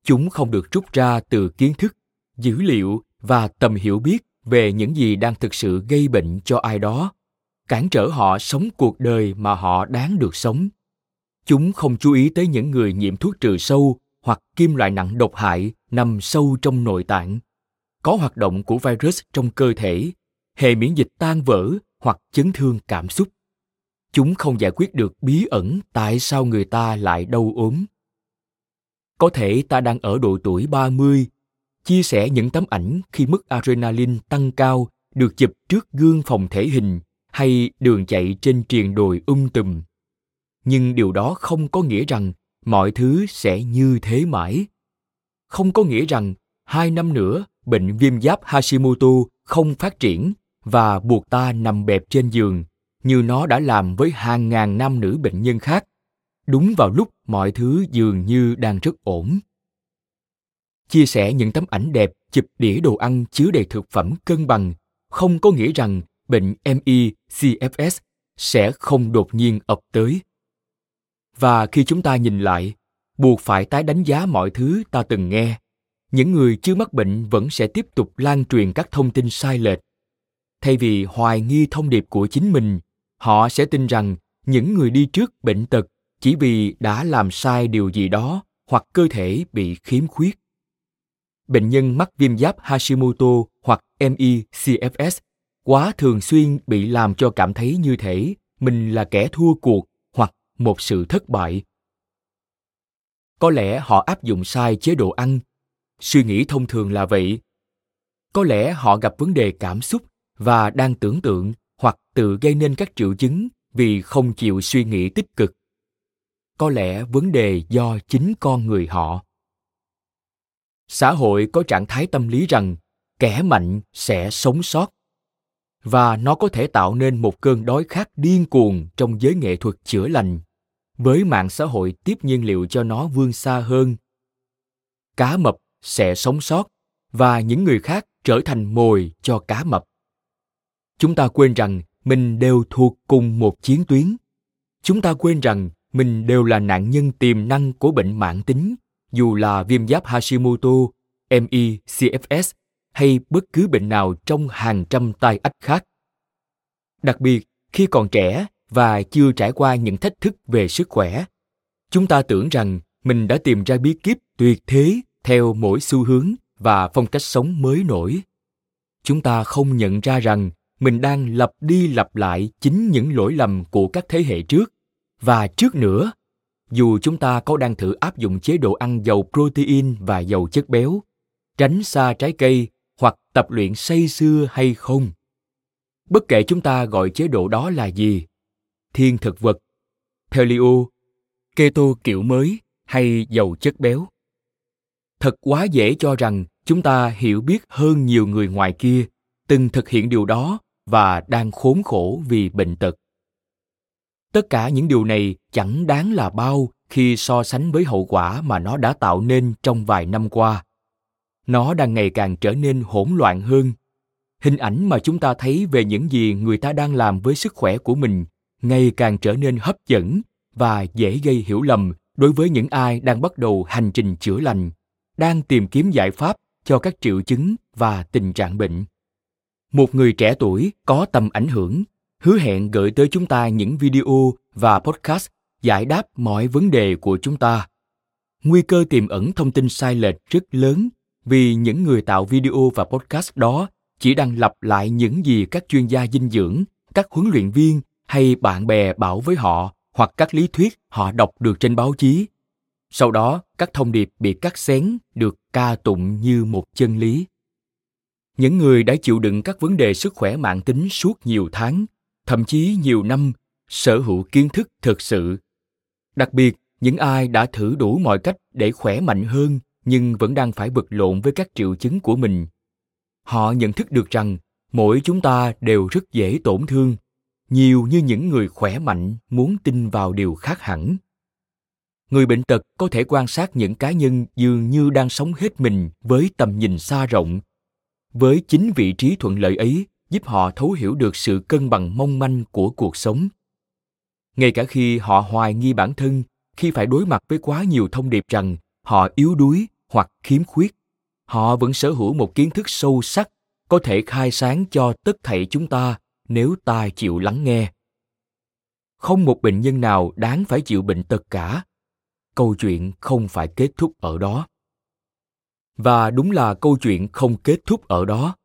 Chúng không được rút ra từ kiến thức, dữ liệu và tầm hiểu biết về những gì đang thực sự gây bệnh cho ai đó, cản trở họ sống cuộc đời mà họ đáng được sống. Chúng không chú ý tới những người nhiễm thuốc trừ sâu hoặc kim loại nặng độc hại nằm sâu trong nội tạng. Có hoạt động của virus trong cơ thể, hệ miễn dịch tan vỡ hoặc chấn thương cảm xúc. Chúng không giải quyết được bí ẩn tại sao người ta lại đau ốm. Có thể ta đang ở độ tuổi 30, chia sẻ những tấm ảnh khi mức adrenaline tăng cao được chụp trước gương phòng thể hình hay đường chạy trên triền đồi um tùm nhưng điều đó không có nghĩa rằng mọi thứ sẽ như thế mãi. Không có nghĩa rằng hai năm nữa, bệnh viêm giáp hashimoto không phát triển và buộc ta nằm bẹp trên giường, như nó đã làm với hàng ngàn nam nữ bệnh nhân khác. Đúng vào lúc mọi thứ dường như đang rất ổn. Chia sẻ những tấm ảnh đẹp, chụp đĩa đồ ăn chứa đầy thực phẩm cân bằng, không có nghĩa rằng bệnh ME CFS sẽ không đột nhiên ập tới. Và khi chúng ta nhìn lại, buộc phải tái đánh giá mọi thứ ta từng nghe. Những người chưa mắc bệnh vẫn sẽ tiếp tục lan truyền các thông tin sai lệch. Thay vì hoài nghi thông điệp của chính mình, họ sẽ tin rằng những người đi trước bệnh tật chỉ vì đã làm sai điều gì đó hoặc cơ thể bị khiếm khuyết. Bệnh nhân mắc viêm giáp Hashimoto hoặc mecfs quá thường xuyên bị làm cho cảm thấy như thể mình là kẻ thua cuộc một sự thất bại. Có lẽ họ áp dụng sai chế độ ăn. Suy nghĩ thông thường là vậy. Có lẽ họ gặp vấn đề cảm xúc và đang tưởng tượng hoặc tự gây nên các triệu chứng vì không chịu suy nghĩ tích cực có lẽ vấn đề do chính con người họ xã hội có trạng thái tâm lý rằng kẻ mạnh sẽ sống sót và nó có thể tạo nên một cơn đói khát điên cuồng trong giới nghệ thuật chữa lành. Với mạng xã hội tiếp nhiên liệu cho nó vươn xa hơn, cá mập sẽ sống sót và những người khác trở thành mồi cho cá mập. Chúng ta quên rằng mình đều thuộc cùng một chiến tuyến. Chúng ta quên rằng mình đều là nạn nhân tiềm năng của bệnh mãn tính, dù là viêm giáp hashimoto micfs hay bất cứ bệnh nào trong hàng trăm tai ách khác. Đặc biệt, khi còn trẻ và chưa trải qua những thách thức về sức khỏe, chúng ta tưởng rằng mình đã tìm ra bí kíp tuyệt thế theo mỗi xu hướng và phong cách sống mới nổi. Chúng ta không nhận ra rằng mình đang lặp đi lặp lại chính những lỗi lầm của các thế hệ trước. Và trước nữa, dù chúng ta có đang thử áp dụng chế độ ăn giàu protein và giàu chất béo, tránh xa trái cây tập luyện say xưa hay không? Bất kể chúng ta gọi chế độ đó là gì, thiên thực vật, paleo, keto kiểu mới hay giàu chất béo. Thật quá dễ cho rằng chúng ta hiểu biết hơn nhiều người ngoài kia từng thực hiện điều đó và đang khốn khổ vì bệnh tật. Tất cả những điều này chẳng đáng là bao khi so sánh với hậu quả mà nó đã tạo nên trong vài năm qua nó đang ngày càng trở nên hỗn loạn hơn. Hình ảnh mà chúng ta thấy về những gì người ta đang làm với sức khỏe của mình ngày càng trở nên hấp dẫn và dễ gây hiểu lầm đối với những ai đang bắt đầu hành trình chữa lành, đang tìm kiếm giải pháp cho các triệu chứng và tình trạng bệnh. Một người trẻ tuổi có tầm ảnh hưởng, hứa hẹn gửi tới chúng ta những video và podcast giải đáp mọi vấn đề của chúng ta. Nguy cơ tiềm ẩn thông tin sai lệch rất lớn vì những người tạo video và podcast đó chỉ đang lặp lại những gì các chuyên gia dinh dưỡng, các huấn luyện viên hay bạn bè bảo với họ hoặc các lý thuyết họ đọc được trên báo chí. Sau đó, các thông điệp bị cắt xén được ca tụng như một chân lý. Những người đã chịu đựng các vấn đề sức khỏe mạng tính suốt nhiều tháng, thậm chí nhiều năm, sở hữu kiến thức thực sự. Đặc biệt, những ai đã thử đủ mọi cách để khỏe mạnh hơn nhưng vẫn đang phải vật lộn với các triệu chứng của mình. Họ nhận thức được rằng mỗi chúng ta đều rất dễ tổn thương, nhiều như những người khỏe mạnh muốn tin vào điều khác hẳn. Người bệnh tật có thể quan sát những cá nhân dường như đang sống hết mình với tầm nhìn xa rộng. Với chính vị trí thuận lợi ấy, giúp họ thấu hiểu được sự cân bằng mong manh của cuộc sống. Ngay cả khi họ hoài nghi bản thân, khi phải đối mặt với quá nhiều thông điệp rằng họ yếu đuối hoặc khiếm khuyết. Họ vẫn sở hữu một kiến thức sâu sắc, có thể khai sáng cho tất thảy chúng ta nếu ta chịu lắng nghe. Không một bệnh nhân nào đáng phải chịu bệnh tật cả. Câu chuyện không phải kết thúc ở đó. Và đúng là câu chuyện không kết thúc ở đó.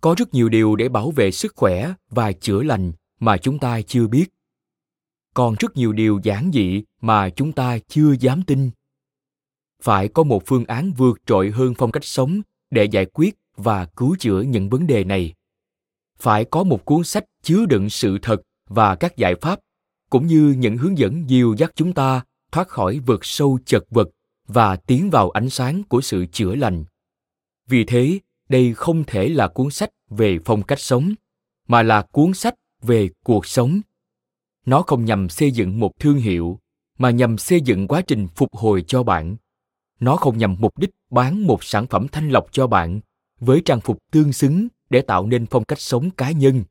Có rất nhiều điều để bảo vệ sức khỏe và chữa lành mà chúng ta chưa biết. Còn rất nhiều điều giản dị mà chúng ta chưa dám tin phải có một phương án vượt trội hơn phong cách sống để giải quyết và cứu chữa những vấn đề này. Phải có một cuốn sách chứa đựng sự thật và các giải pháp, cũng như những hướng dẫn dìu dắt chúng ta thoát khỏi vực sâu chật vật và tiến vào ánh sáng của sự chữa lành. Vì thế, đây không thể là cuốn sách về phong cách sống, mà là cuốn sách về cuộc sống. Nó không nhằm xây dựng một thương hiệu, mà nhằm xây dựng quá trình phục hồi cho bạn nó không nhằm mục đích bán một sản phẩm thanh lọc cho bạn với trang phục tương xứng để tạo nên phong cách sống cá nhân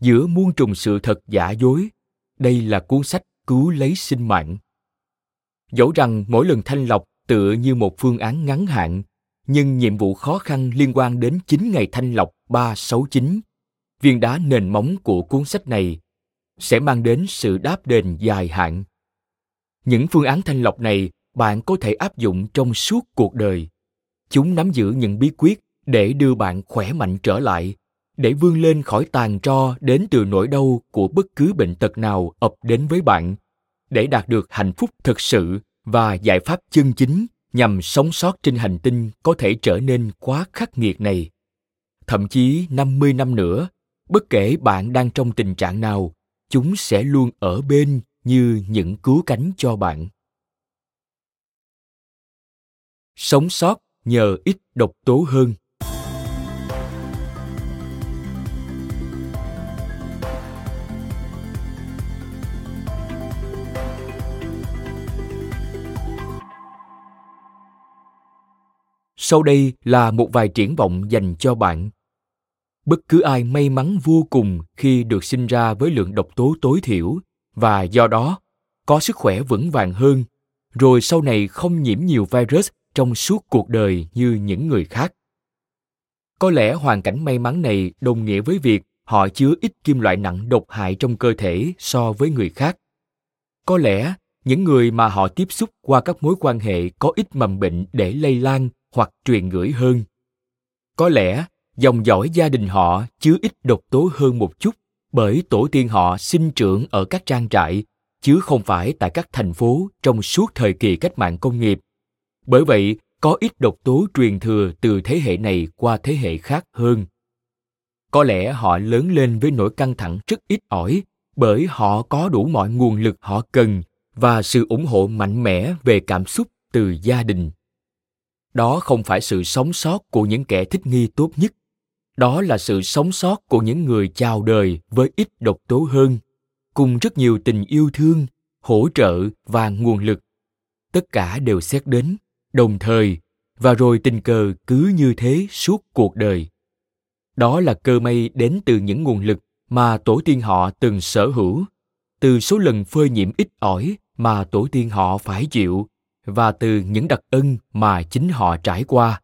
giữa muôn trùng sự thật giả dối đây là cuốn sách cứu lấy sinh mạng dẫu rằng mỗi lần thanh lọc tựa như một phương án ngắn hạn nhưng nhiệm vụ khó khăn liên quan đến 9 ngày thanh lọc 369, viên đá nền móng của cuốn sách này sẽ mang đến sự đáp đền dài hạn. Những phương án thanh lọc này bạn có thể áp dụng trong suốt cuộc đời. Chúng nắm giữ những bí quyết để đưa bạn khỏe mạnh trở lại, để vươn lên khỏi tàn tro đến từ nỗi đau của bất cứ bệnh tật nào ập đến với bạn, để đạt được hạnh phúc thực sự và giải pháp chân chính nhằm sống sót trên hành tinh có thể trở nên quá khắc nghiệt này. Thậm chí 50 năm nữa, bất kể bạn đang trong tình trạng nào, chúng sẽ luôn ở bên như những cứu cánh cho bạn. Sống sót nhờ ít độc tố hơn. Sau đây là một vài triển vọng dành cho bạn. Bất cứ ai may mắn vô cùng khi được sinh ra với lượng độc tố tối thiểu và do đó có sức khỏe vững vàng hơn, rồi sau này không nhiễm nhiều virus trong suốt cuộc đời như những người khác. Có lẽ hoàn cảnh may mắn này đồng nghĩa với việc họ chứa ít kim loại nặng độc hại trong cơ thể so với người khác. Có lẽ những người mà họ tiếp xúc qua các mối quan hệ có ít mầm bệnh để lây lan hoặc truyền gửi hơn. Có lẽ dòng dõi gia đình họ chứa ít độc tố hơn một chút bởi tổ tiên họ sinh trưởng ở các trang trại chứ không phải tại các thành phố trong suốt thời kỳ cách mạng công nghiệp. Bởi vậy, có ít độc tố truyền thừa từ thế hệ này qua thế hệ khác hơn. Có lẽ họ lớn lên với nỗi căng thẳng rất ít ỏi bởi họ có đủ mọi nguồn lực họ cần và sự ủng hộ mạnh mẽ về cảm xúc từ gia đình. Đó không phải sự sống sót của những kẻ thích nghi tốt nhất. Đó là sự sống sót của những người chào đời với ít độc tố hơn cùng rất nhiều tình yêu thương hỗ trợ và nguồn lực. Tất cả đều xét đến đồng thời, và rồi tình cờ cứ như thế suốt cuộc đời. Đó là cơ may đến từ những nguồn lực mà tổ tiên họ từng sở hữu, từ số lần phơi nhiễm ít ỏi mà tổ tiên họ phải chịu, và từ những đặc ân mà chính họ trải qua.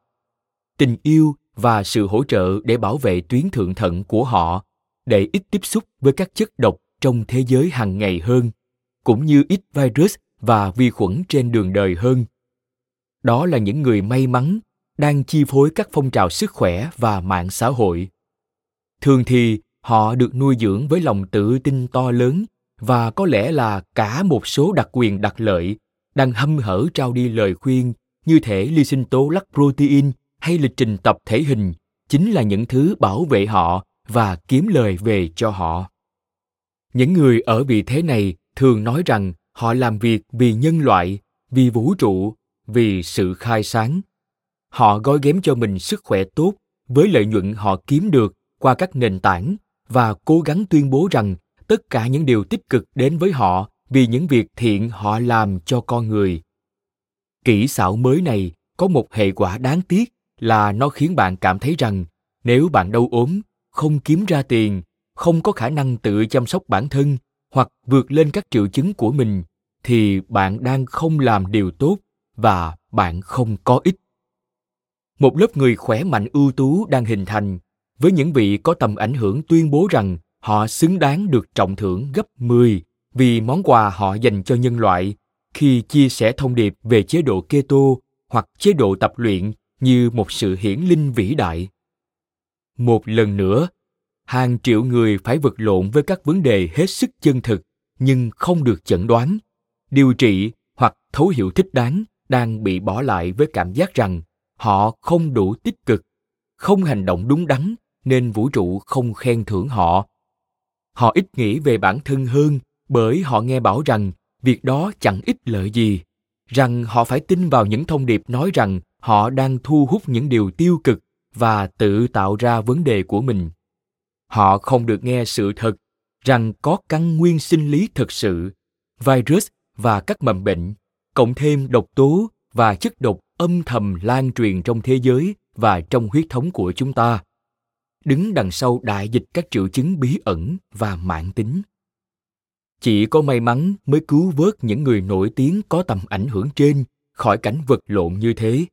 Tình yêu và sự hỗ trợ để bảo vệ tuyến thượng thận của họ, để ít tiếp xúc với các chất độc trong thế giới hàng ngày hơn, cũng như ít virus và vi khuẩn trên đường đời hơn đó là những người may mắn, đang chi phối các phong trào sức khỏe và mạng xã hội. Thường thì, họ được nuôi dưỡng với lòng tự tin to lớn và có lẽ là cả một số đặc quyền đặc lợi đang hâm hở trao đi lời khuyên như thể ly sinh tố lắc protein hay lịch trình tập thể hình chính là những thứ bảo vệ họ và kiếm lời về cho họ. Những người ở vị thế này thường nói rằng họ làm việc vì nhân loại, vì vũ trụ vì sự khai sáng. Họ gói ghém cho mình sức khỏe tốt với lợi nhuận họ kiếm được qua các nền tảng và cố gắng tuyên bố rằng tất cả những điều tích cực đến với họ vì những việc thiện họ làm cho con người. Kỹ xảo mới này có một hệ quả đáng tiếc là nó khiến bạn cảm thấy rằng nếu bạn đau ốm, không kiếm ra tiền, không có khả năng tự chăm sóc bản thân hoặc vượt lên các triệu chứng của mình, thì bạn đang không làm điều tốt và bạn không có ích. Một lớp người khỏe mạnh ưu tú đang hình thành, với những vị có tầm ảnh hưởng tuyên bố rằng họ xứng đáng được trọng thưởng gấp 10 vì món quà họ dành cho nhân loại khi chia sẻ thông điệp về chế độ keto hoặc chế độ tập luyện như một sự hiển linh vĩ đại. Một lần nữa, hàng triệu người phải vật lộn với các vấn đề hết sức chân thực nhưng không được chẩn đoán, điều trị hoặc thấu hiểu thích đáng đang bị bỏ lại với cảm giác rằng họ không đủ tích cực, không hành động đúng đắn nên vũ trụ không khen thưởng họ. Họ ít nghĩ về bản thân hơn bởi họ nghe bảo rằng việc đó chẳng ích lợi gì, rằng họ phải tin vào những thông điệp nói rằng họ đang thu hút những điều tiêu cực và tự tạo ra vấn đề của mình. Họ không được nghe sự thật rằng có căn nguyên sinh lý thực sự, virus và các mầm bệnh cộng thêm độc tố và chất độc âm thầm lan truyền trong thế giới và trong huyết thống của chúng ta. Đứng đằng sau đại dịch các triệu chứng bí ẩn và mãn tính. Chỉ có may mắn mới cứu vớt những người nổi tiếng có tầm ảnh hưởng trên khỏi cảnh vật lộn như thế.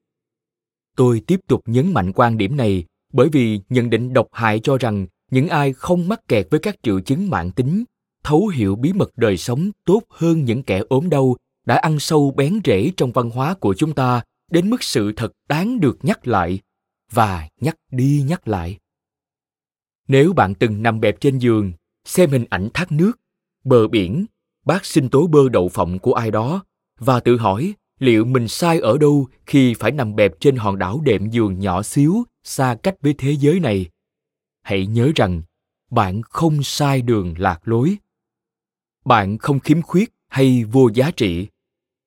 Tôi tiếp tục nhấn mạnh quan điểm này bởi vì nhận định độc hại cho rằng những ai không mắc kẹt với các triệu chứng mạng tính, thấu hiểu bí mật đời sống tốt hơn những kẻ ốm đau đã ăn sâu bén rễ trong văn hóa của chúng ta đến mức sự thật đáng được nhắc lại và nhắc đi nhắc lại. Nếu bạn từng nằm bẹp trên giường, xem hình ảnh thác nước, bờ biển, bác sinh tố bơ đậu phộng của ai đó và tự hỏi liệu mình sai ở đâu khi phải nằm bẹp trên hòn đảo đệm giường nhỏ xíu xa cách với thế giới này. Hãy nhớ rằng, bạn không sai đường lạc lối. Bạn không khiếm khuyết hay vô giá trị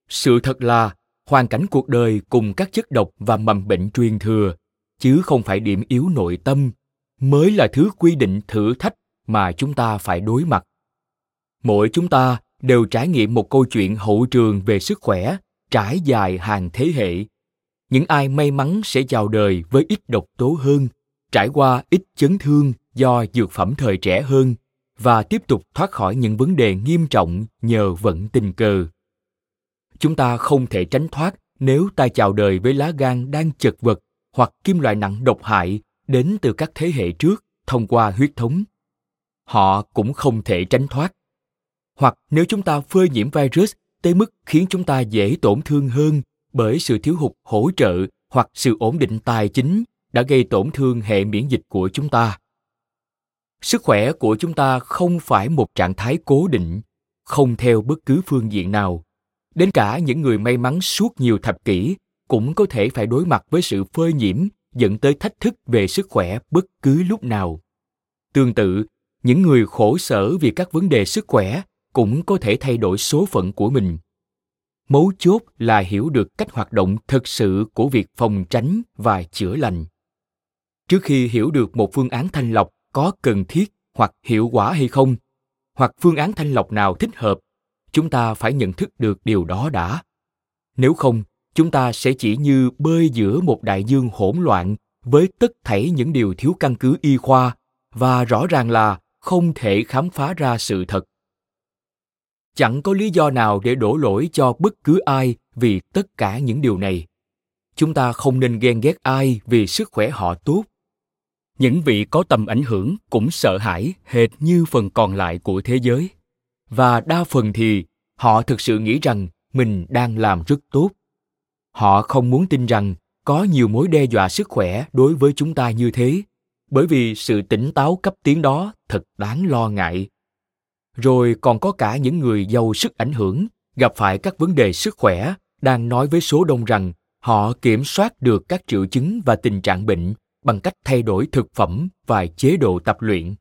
sự thật là, hoàn cảnh cuộc đời cùng các chất độc và mầm bệnh truyền thừa, chứ không phải điểm yếu nội tâm, mới là thứ quy định thử thách mà chúng ta phải đối mặt. Mỗi chúng ta đều trải nghiệm một câu chuyện hậu trường về sức khỏe, trải dài hàng thế hệ. Những ai may mắn sẽ chào đời với ít độc tố hơn, trải qua ít chấn thương do dược phẩm thời trẻ hơn và tiếp tục thoát khỏi những vấn đề nghiêm trọng nhờ vận tình cờ chúng ta không thể tránh thoát nếu ta chào đời với lá gan đang chật vật hoặc kim loại nặng độc hại đến từ các thế hệ trước thông qua huyết thống. Họ cũng không thể tránh thoát. Hoặc nếu chúng ta phơi nhiễm virus tới mức khiến chúng ta dễ tổn thương hơn bởi sự thiếu hụt hỗ trợ hoặc sự ổn định tài chính đã gây tổn thương hệ miễn dịch của chúng ta. Sức khỏe của chúng ta không phải một trạng thái cố định, không theo bất cứ phương diện nào đến cả những người may mắn suốt nhiều thập kỷ cũng có thể phải đối mặt với sự phơi nhiễm dẫn tới thách thức về sức khỏe bất cứ lúc nào. Tương tự, những người khổ sở vì các vấn đề sức khỏe cũng có thể thay đổi số phận của mình. Mấu chốt là hiểu được cách hoạt động thực sự của việc phòng tránh và chữa lành. Trước khi hiểu được một phương án thanh lọc có cần thiết hoặc hiệu quả hay không, hoặc phương án thanh lọc nào thích hợp chúng ta phải nhận thức được điều đó đã. Nếu không, chúng ta sẽ chỉ như bơi giữa một đại dương hỗn loạn với tất thảy những điều thiếu căn cứ y khoa và rõ ràng là không thể khám phá ra sự thật. Chẳng có lý do nào để đổ lỗi cho bất cứ ai vì tất cả những điều này. Chúng ta không nên ghen ghét ai vì sức khỏe họ tốt. Những vị có tầm ảnh hưởng cũng sợ hãi hệt như phần còn lại của thế giới và đa phần thì họ thực sự nghĩ rằng mình đang làm rất tốt. Họ không muốn tin rằng có nhiều mối đe dọa sức khỏe đối với chúng ta như thế, bởi vì sự tỉnh táo cấp tiến đó thật đáng lo ngại. Rồi còn có cả những người giàu sức ảnh hưởng, gặp phải các vấn đề sức khỏe, đang nói với số đông rằng họ kiểm soát được các triệu chứng và tình trạng bệnh bằng cách thay đổi thực phẩm và chế độ tập luyện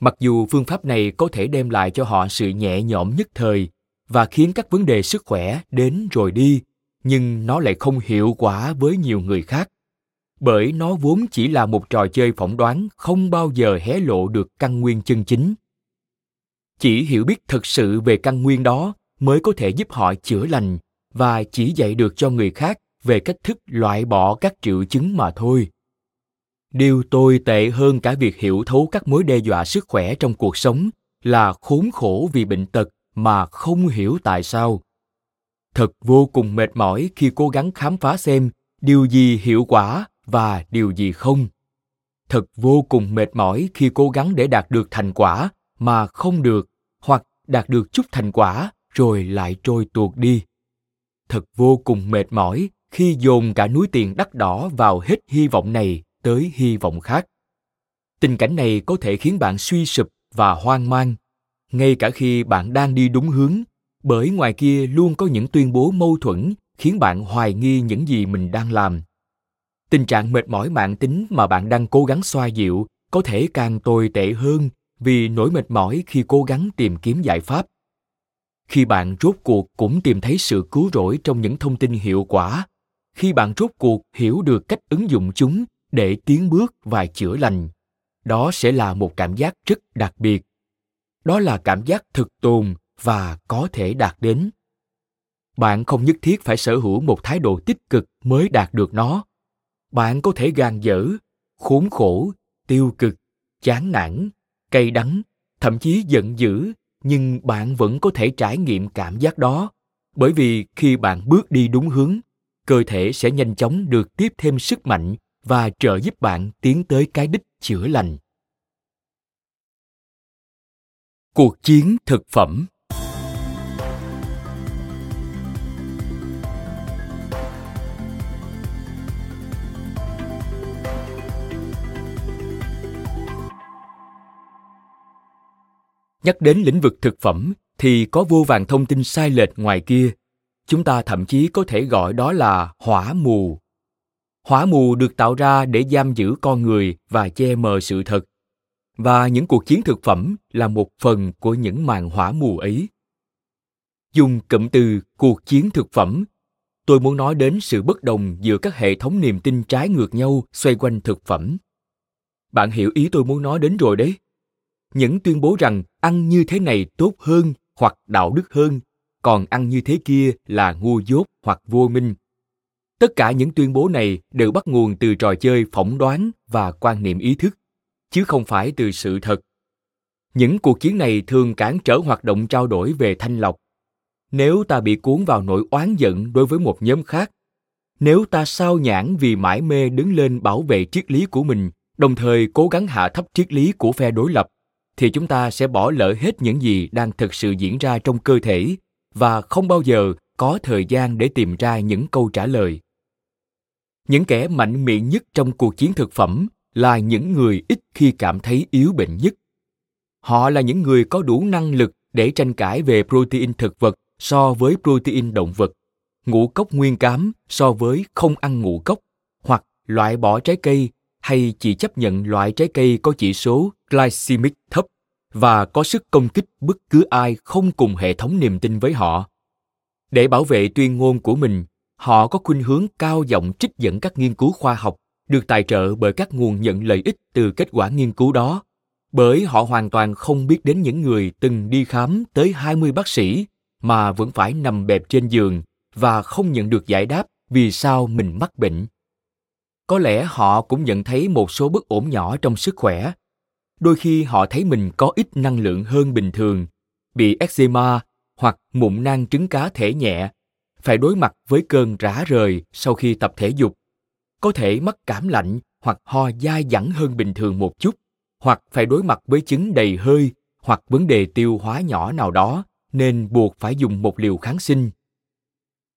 mặc dù phương pháp này có thể đem lại cho họ sự nhẹ nhõm nhất thời và khiến các vấn đề sức khỏe đến rồi đi, nhưng nó lại không hiệu quả với nhiều người khác, bởi nó vốn chỉ là một trò chơi phỏng đoán không bao giờ hé lộ được căn nguyên chân chính. Chỉ hiểu biết thực sự về căn nguyên đó mới có thể giúp họ chữa lành và chỉ dạy được cho người khác về cách thức loại bỏ các triệu chứng mà thôi điều tồi tệ hơn cả việc hiểu thấu các mối đe dọa sức khỏe trong cuộc sống là khốn khổ vì bệnh tật mà không hiểu tại sao. Thật vô cùng mệt mỏi khi cố gắng khám phá xem điều gì hiệu quả và điều gì không. Thật vô cùng mệt mỏi khi cố gắng để đạt được thành quả mà không được, hoặc đạt được chút thành quả rồi lại trôi tuột đi. Thật vô cùng mệt mỏi khi dồn cả núi tiền đắt đỏ vào hết hy vọng này tới hy vọng khác. Tình cảnh này có thể khiến bạn suy sụp và hoang mang, ngay cả khi bạn đang đi đúng hướng, bởi ngoài kia luôn có những tuyên bố mâu thuẫn khiến bạn hoài nghi những gì mình đang làm. Tình trạng mệt mỏi mạng tính mà bạn đang cố gắng xoa dịu có thể càng tồi tệ hơn vì nỗi mệt mỏi khi cố gắng tìm kiếm giải pháp. Khi bạn rốt cuộc cũng tìm thấy sự cứu rỗi trong những thông tin hiệu quả, khi bạn rốt cuộc hiểu được cách ứng dụng chúng để tiến bước và chữa lành. Đó sẽ là một cảm giác rất đặc biệt. Đó là cảm giác thực tồn và có thể đạt đến. Bạn không nhất thiết phải sở hữu một thái độ tích cực mới đạt được nó. Bạn có thể gan dở, khốn khổ, tiêu cực, chán nản, cay đắng, thậm chí giận dữ, nhưng bạn vẫn có thể trải nghiệm cảm giác đó. Bởi vì khi bạn bước đi đúng hướng, cơ thể sẽ nhanh chóng được tiếp thêm sức mạnh và trợ giúp bạn tiến tới cái đích chữa lành. Cuộc chiến thực phẩm. Nhắc đến lĩnh vực thực phẩm thì có vô vàng thông tin sai lệch ngoài kia. Chúng ta thậm chí có thể gọi đó là hỏa mù hỏa mù được tạo ra để giam giữ con người và che mờ sự thật. Và những cuộc chiến thực phẩm là một phần của những màn hỏa mù ấy. Dùng cụm từ cuộc chiến thực phẩm tôi muốn nói đến sự bất đồng giữa các hệ thống niềm tin trái ngược nhau xoay quanh thực phẩm. Bạn hiểu ý tôi muốn nói đến rồi đấy. Những tuyên bố rằng ăn như thế này tốt hơn hoặc đạo đức hơn, còn ăn như thế kia là ngu dốt hoặc vô minh tất cả những tuyên bố này đều bắt nguồn từ trò chơi phỏng đoán và quan niệm ý thức, chứ không phải từ sự thật. Những cuộc chiến này thường cản trở hoạt động trao đổi về thanh lọc. Nếu ta bị cuốn vào nỗi oán giận đối với một nhóm khác, nếu ta sao nhãn vì mãi mê đứng lên bảo vệ triết lý của mình, đồng thời cố gắng hạ thấp triết lý của phe đối lập, thì chúng ta sẽ bỏ lỡ hết những gì đang thực sự diễn ra trong cơ thể và không bao giờ có thời gian để tìm ra những câu trả lời những kẻ mạnh miệng nhất trong cuộc chiến thực phẩm là những người ít khi cảm thấy yếu bệnh nhất họ là những người có đủ năng lực để tranh cãi về protein thực vật so với protein động vật ngũ cốc nguyên cám so với không ăn ngũ cốc hoặc loại bỏ trái cây hay chỉ chấp nhận loại trái cây có chỉ số glycemic thấp và có sức công kích bất cứ ai không cùng hệ thống niềm tin với họ. Để bảo vệ tuyên ngôn của mình, họ có khuynh hướng cao giọng trích dẫn các nghiên cứu khoa học được tài trợ bởi các nguồn nhận lợi ích từ kết quả nghiên cứu đó, bởi họ hoàn toàn không biết đến những người từng đi khám tới 20 bác sĩ mà vẫn phải nằm bẹp trên giường và không nhận được giải đáp vì sao mình mắc bệnh. Có lẽ họ cũng nhận thấy một số bất ổn nhỏ trong sức khỏe. Đôi khi họ thấy mình có ít năng lượng hơn bình thường, bị eczema hoặc mụn nang trứng cá thể nhẹ, phải đối mặt với cơn rã rời sau khi tập thể dục, có thể mắc cảm lạnh hoặc ho dai dẳng hơn bình thường một chút, hoặc phải đối mặt với chứng đầy hơi hoặc vấn đề tiêu hóa nhỏ nào đó nên buộc phải dùng một liều kháng sinh.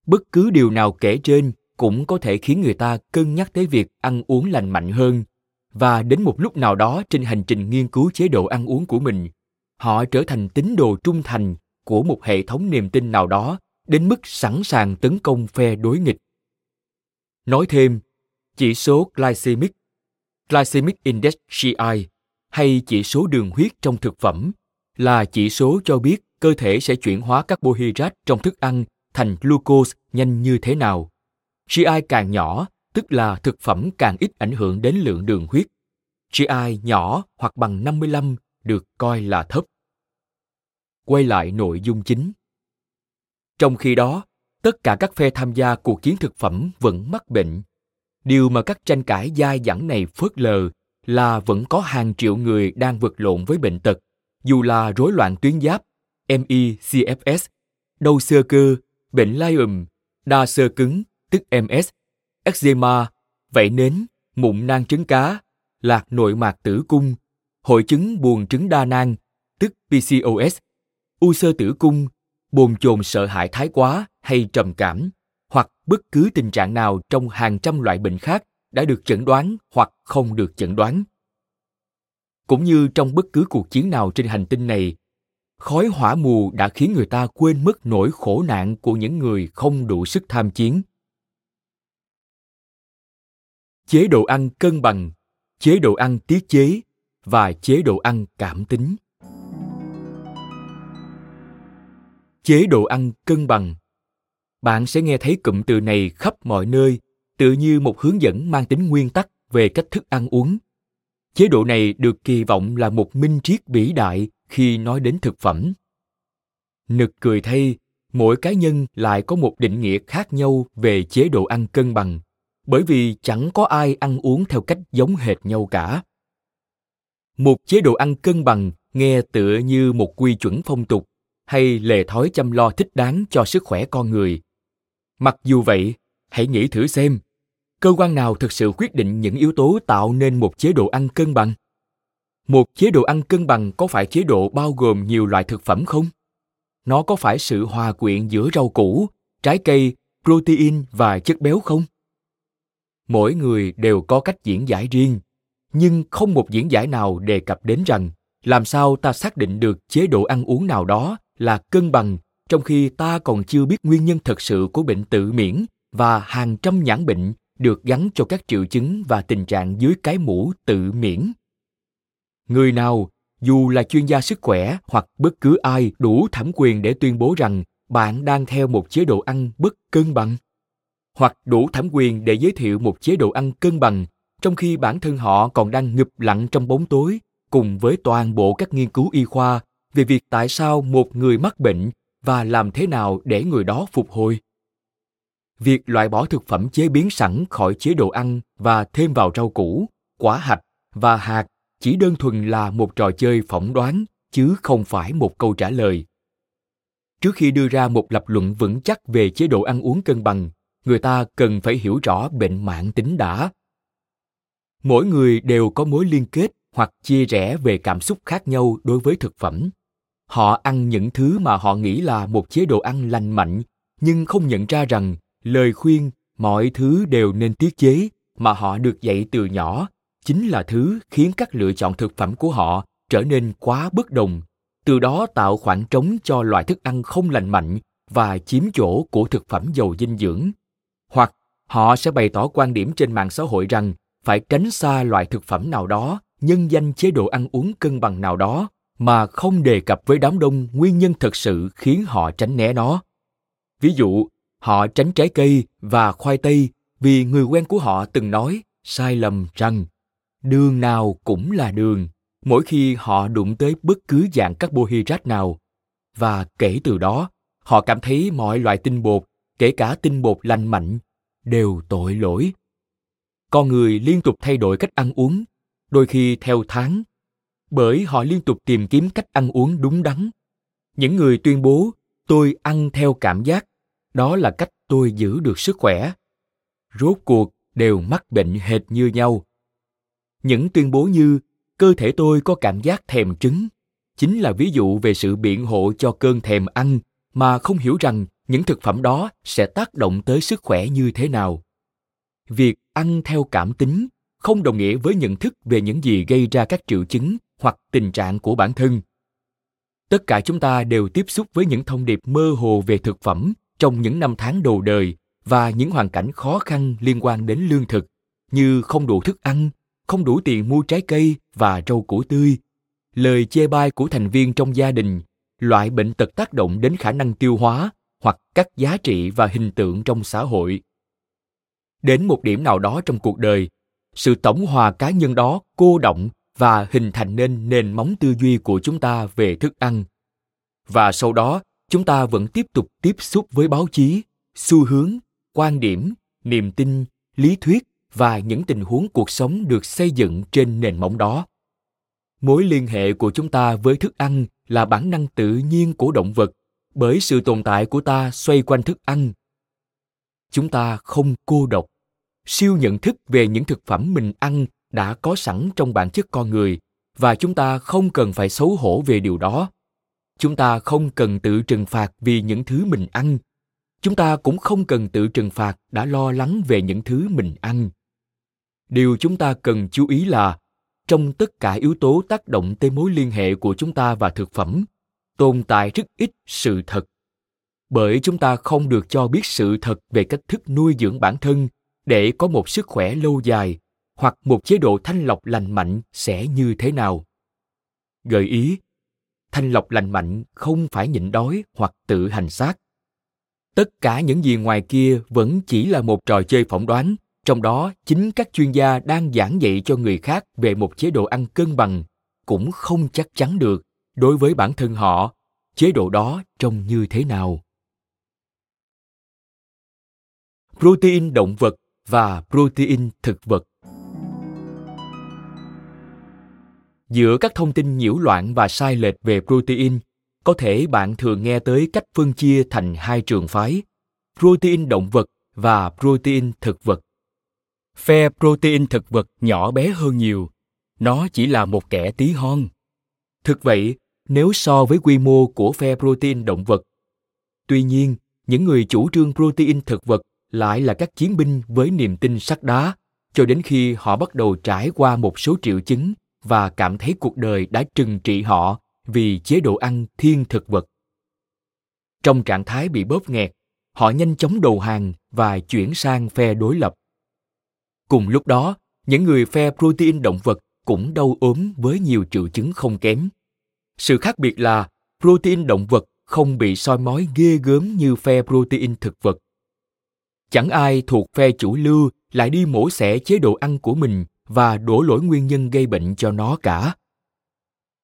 Bất cứ điều nào kể trên cũng có thể khiến người ta cân nhắc tới việc ăn uống lành mạnh hơn và đến một lúc nào đó trên hành trình nghiên cứu chế độ ăn uống của mình họ trở thành tín đồ trung thành của một hệ thống niềm tin nào đó đến mức sẵn sàng tấn công phe đối nghịch nói thêm, chỉ số glycemic glycemic index GI hay chỉ số đường huyết trong thực phẩm là chỉ số cho biết cơ thể sẽ chuyển hóa carbohydrate trong thức ăn thành glucose nhanh như thế nào. GI càng nhỏ, tức là thực phẩm càng ít ảnh hưởng đến lượng đường huyết. GI nhỏ hoặc bằng 55 được coi là thấp. Quay lại nội dung chính. Trong khi đó, tất cả các phe tham gia cuộc chiến thực phẩm vẫn mắc bệnh. Điều mà các tranh cãi dai dẳng này phớt lờ là vẫn có hàng triệu người đang vật lộn với bệnh tật, dù là rối loạn tuyến giáp, MECFS, đau sơ cơ, bệnh lai ùm, đa sơ cứng, tức MS, eczema, vảy nến, mụn nang trứng cá, lạc nội mạc tử cung, hội chứng buồn trứng đa nang, tức PCOS, u sơ tử cung, bồn chồn sợ hãi thái quá hay trầm cảm, hoặc bất cứ tình trạng nào trong hàng trăm loại bệnh khác đã được chẩn đoán hoặc không được chẩn đoán. Cũng như trong bất cứ cuộc chiến nào trên hành tinh này, khói hỏa mù đã khiến người ta quên mất nỗi khổ nạn của những người không đủ sức tham chiến chế độ ăn cân bằng chế độ ăn tiết chế và chế độ ăn cảm tính chế độ ăn cân bằng. Bạn sẽ nghe thấy cụm từ này khắp mọi nơi, tự như một hướng dẫn mang tính nguyên tắc về cách thức ăn uống. Chế độ này được kỳ vọng là một minh triết vĩ đại khi nói đến thực phẩm. Nực cười thay, mỗi cá nhân lại có một định nghĩa khác nhau về chế độ ăn cân bằng, bởi vì chẳng có ai ăn uống theo cách giống hệt nhau cả. Một chế độ ăn cân bằng nghe tựa như một quy chuẩn phong tục hay lề thói chăm lo thích đáng cho sức khỏe con người. Mặc dù vậy, hãy nghĩ thử xem, cơ quan nào thực sự quyết định những yếu tố tạo nên một chế độ ăn cân bằng? Một chế độ ăn cân bằng có phải chế độ bao gồm nhiều loại thực phẩm không? Nó có phải sự hòa quyện giữa rau củ, trái cây, protein và chất béo không? Mỗi người đều có cách diễn giải riêng, nhưng không một diễn giải nào đề cập đến rằng làm sao ta xác định được chế độ ăn uống nào đó là cân bằng, trong khi ta còn chưa biết nguyên nhân thật sự của bệnh tự miễn và hàng trăm nhãn bệnh được gắn cho các triệu chứng và tình trạng dưới cái mũ tự miễn. Người nào, dù là chuyên gia sức khỏe hoặc bất cứ ai, đủ thẩm quyền để tuyên bố rằng bạn đang theo một chế độ ăn bất cân bằng, hoặc đủ thẩm quyền để giới thiệu một chế độ ăn cân bằng, trong khi bản thân họ còn đang ngụp lặng trong bóng tối, cùng với toàn bộ các nghiên cứu y khoa về việc tại sao một người mắc bệnh và làm thế nào để người đó phục hồi. Việc loại bỏ thực phẩm chế biến sẵn khỏi chế độ ăn và thêm vào rau củ, quả hạch và hạt chỉ đơn thuần là một trò chơi phỏng đoán chứ không phải một câu trả lời. Trước khi đưa ra một lập luận vững chắc về chế độ ăn uống cân bằng, người ta cần phải hiểu rõ bệnh mạng tính đã. Mỗi người đều có mối liên kết hoặc chia rẽ về cảm xúc khác nhau đối với thực phẩm họ ăn những thứ mà họ nghĩ là một chế độ ăn lành mạnh, nhưng không nhận ra rằng lời khuyên, mọi thứ đều nên tiết chế mà họ được dạy từ nhỏ, chính là thứ khiến các lựa chọn thực phẩm của họ trở nên quá bất đồng. Từ đó tạo khoảng trống cho loại thức ăn không lành mạnh và chiếm chỗ của thực phẩm giàu dinh dưỡng. Hoặc họ sẽ bày tỏ quan điểm trên mạng xã hội rằng phải tránh xa loại thực phẩm nào đó, nhân danh chế độ ăn uống cân bằng nào đó mà không đề cập với đám đông nguyên nhân thực sự khiến họ tránh né nó. Ví dụ, họ tránh trái cây và khoai tây vì người quen của họ từng nói, sai lầm rằng đường nào cũng là đường. Mỗi khi họ đụng tới bất cứ dạng carbohydrate nào, và kể từ đó, họ cảm thấy mọi loại tinh bột, kể cả tinh bột lành mạnh, đều tội lỗi. Con người liên tục thay đổi cách ăn uống, đôi khi theo tháng bởi họ liên tục tìm kiếm cách ăn uống đúng đắn. Những người tuyên bố, tôi ăn theo cảm giác, đó là cách tôi giữ được sức khỏe. Rốt cuộc, đều mắc bệnh hệt như nhau. Những tuyên bố như, cơ thể tôi có cảm giác thèm trứng, chính là ví dụ về sự biện hộ cho cơn thèm ăn, mà không hiểu rằng những thực phẩm đó sẽ tác động tới sức khỏe như thế nào. Việc ăn theo cảm tính không đồng nghĩa với nhận thức về những gì gây ra các triệu chứng hoặc tình trạng của bản thân. Tất cả chúng ta đều tiếp xúc với những thông điệp mơ hồ về thực phẩm trong những năm tháng đầu đời và những hoàn cảnh khó khăn liên quan đến lương thực, như không đủ thức ăn, không đủ tiền mua trái cây và rau củ tươi. Lời chê bai của thành viên trong gia đình, loại bệnh tật tác động đến khả năng tiêu hóa hoặc các giá trị và hình tượng trong xã hội. Đến một điểm nào đó trong cuộc đời sự tổng hòa cá nhân đó cô động và hình thành nên nền móng tư duy của chúng ta về thức ăn. Và sau đó, chúng ta vẫn tiếp tục tiếp xúc với báo chí, xu hướng, quan điểm, niềm tin, lý thuyết và những tình huống cuộc sống được xây dựng trên nền móng đó. Mối liên hệ của chúng ta với thức ăn là bản năng tự nhiên của động vật, bởi sự tồn tại của ta xoay quanh thức ăn. Chúng ta không cô độc siêu nhận thức về những thực phẩm mình ăn đã có sẵn trong bản chất con người và chúng ta không cần phải xấu hổ về điều đó. Chúng ta không cần tự trừng phạt vì những thứ mình ăn. Chúng ta cũng không cần tự trừng phạt đã lo lắng về những thứ mình ăn. Điều chúng ta cần chú ý là, trong tất cả yếu tố tác động tới mối liên hệ của chúng ta và thực phẩm, tồn tại rất ít sự thật. Bởi chúng ta không được cho biết sự thật về cách thức nuôi dưỡng bản thân để có một sức khỏe lâu dài hoặc một chế độ thanh lọc lành mạnh sẽ như thế nào? Gợi ý, thanh lọc lành mạnh không phải nhịn đói hoặc tự hành xác. Tất cả những gì ngoài kia vẫn chỉ là một trò chơi phỏng đoán, trong đó chính các chuyên gia đang giảng dạy cho người khác về một chế độ ăn cân bằng cũng không chắc chắn được đối với bản thân họ, chế độ đó trông như thế nào. Protein động vật và protein thực vật. Giữa các thông tin nhiễu loạn và sai lệch về protein, có thể bạn thường nghe tới cách phân chia thành hai trường phái, protein động vật và protein thực vật. Phe protein thực vật nhỏ bé hơn nhiều, nó chỉ là một kẻ tí hon. Thực vậy, nếu so với quy mô của phe protein động vật, tuy nhiên, những người chủ trương protein thực vật lại là các chiến binh với niềm tin sắt đá cho đến khi họ bắt đầu trải qua một số triệu chứng và cảm thấy cuộc đời đã trừng trị họ vì chế độ ăn thiên thực vật. Trong trạng thái bị bóp nghẹt, họ nhanh chóng đầu hàng và chuyển sang phe đối lập. Cùng lúc đó, những người phe protein động vật cũng đau ốm với nhiều triệu chứng không kém. Sự khác biệt là protein động vật không bị soi mói ghê gớm như phe protein thực vật. Chẳng ai thuộc phe chủ lưu lại đi mổ xẻ chế độ ăn của mình và đổ lỗi nguyên nhân gây bệnh cho nó cả.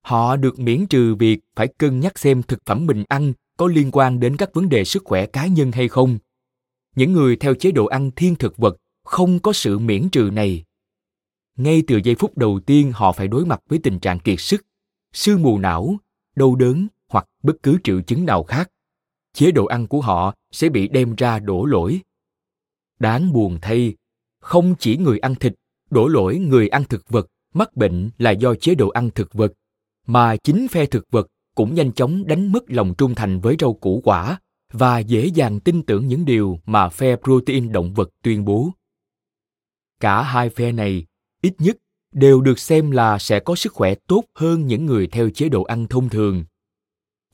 Họ được miễn trừ việc phải cân nhắc xem thực phẩm mình ăn có liên quan đến các vấn đề sức khỏe cá nhân hay không. Những người theo chế độ ăn thiên thực vật không có sự miễn trừ này. Ngay từ giây phút đầu tiên họ phải đối mặt với tình trạng kiệt sức, sương mù não, đau đớn hoặc bất cứ triệu chứng nào khác. Chế độ ăn của họ sẽ bị đem ra đổ lỗi. Đáng buồn thay, không chỉ người ăn thịt đổ lỗi người ăn thực vật mắc bệnh là do chế độ ăn thực vật mà chính phe thực vật cũng nhanh chóng đánh mất lòng trung thành với rau củ quả và dễ dàng tin tưởng những điều mà phe protein động vật tuyên bố. Cả hai phe này, ít nhất, đều được xem là sẽ có sức khỏe tốt hơn những người theo chế độ ăn thông thường.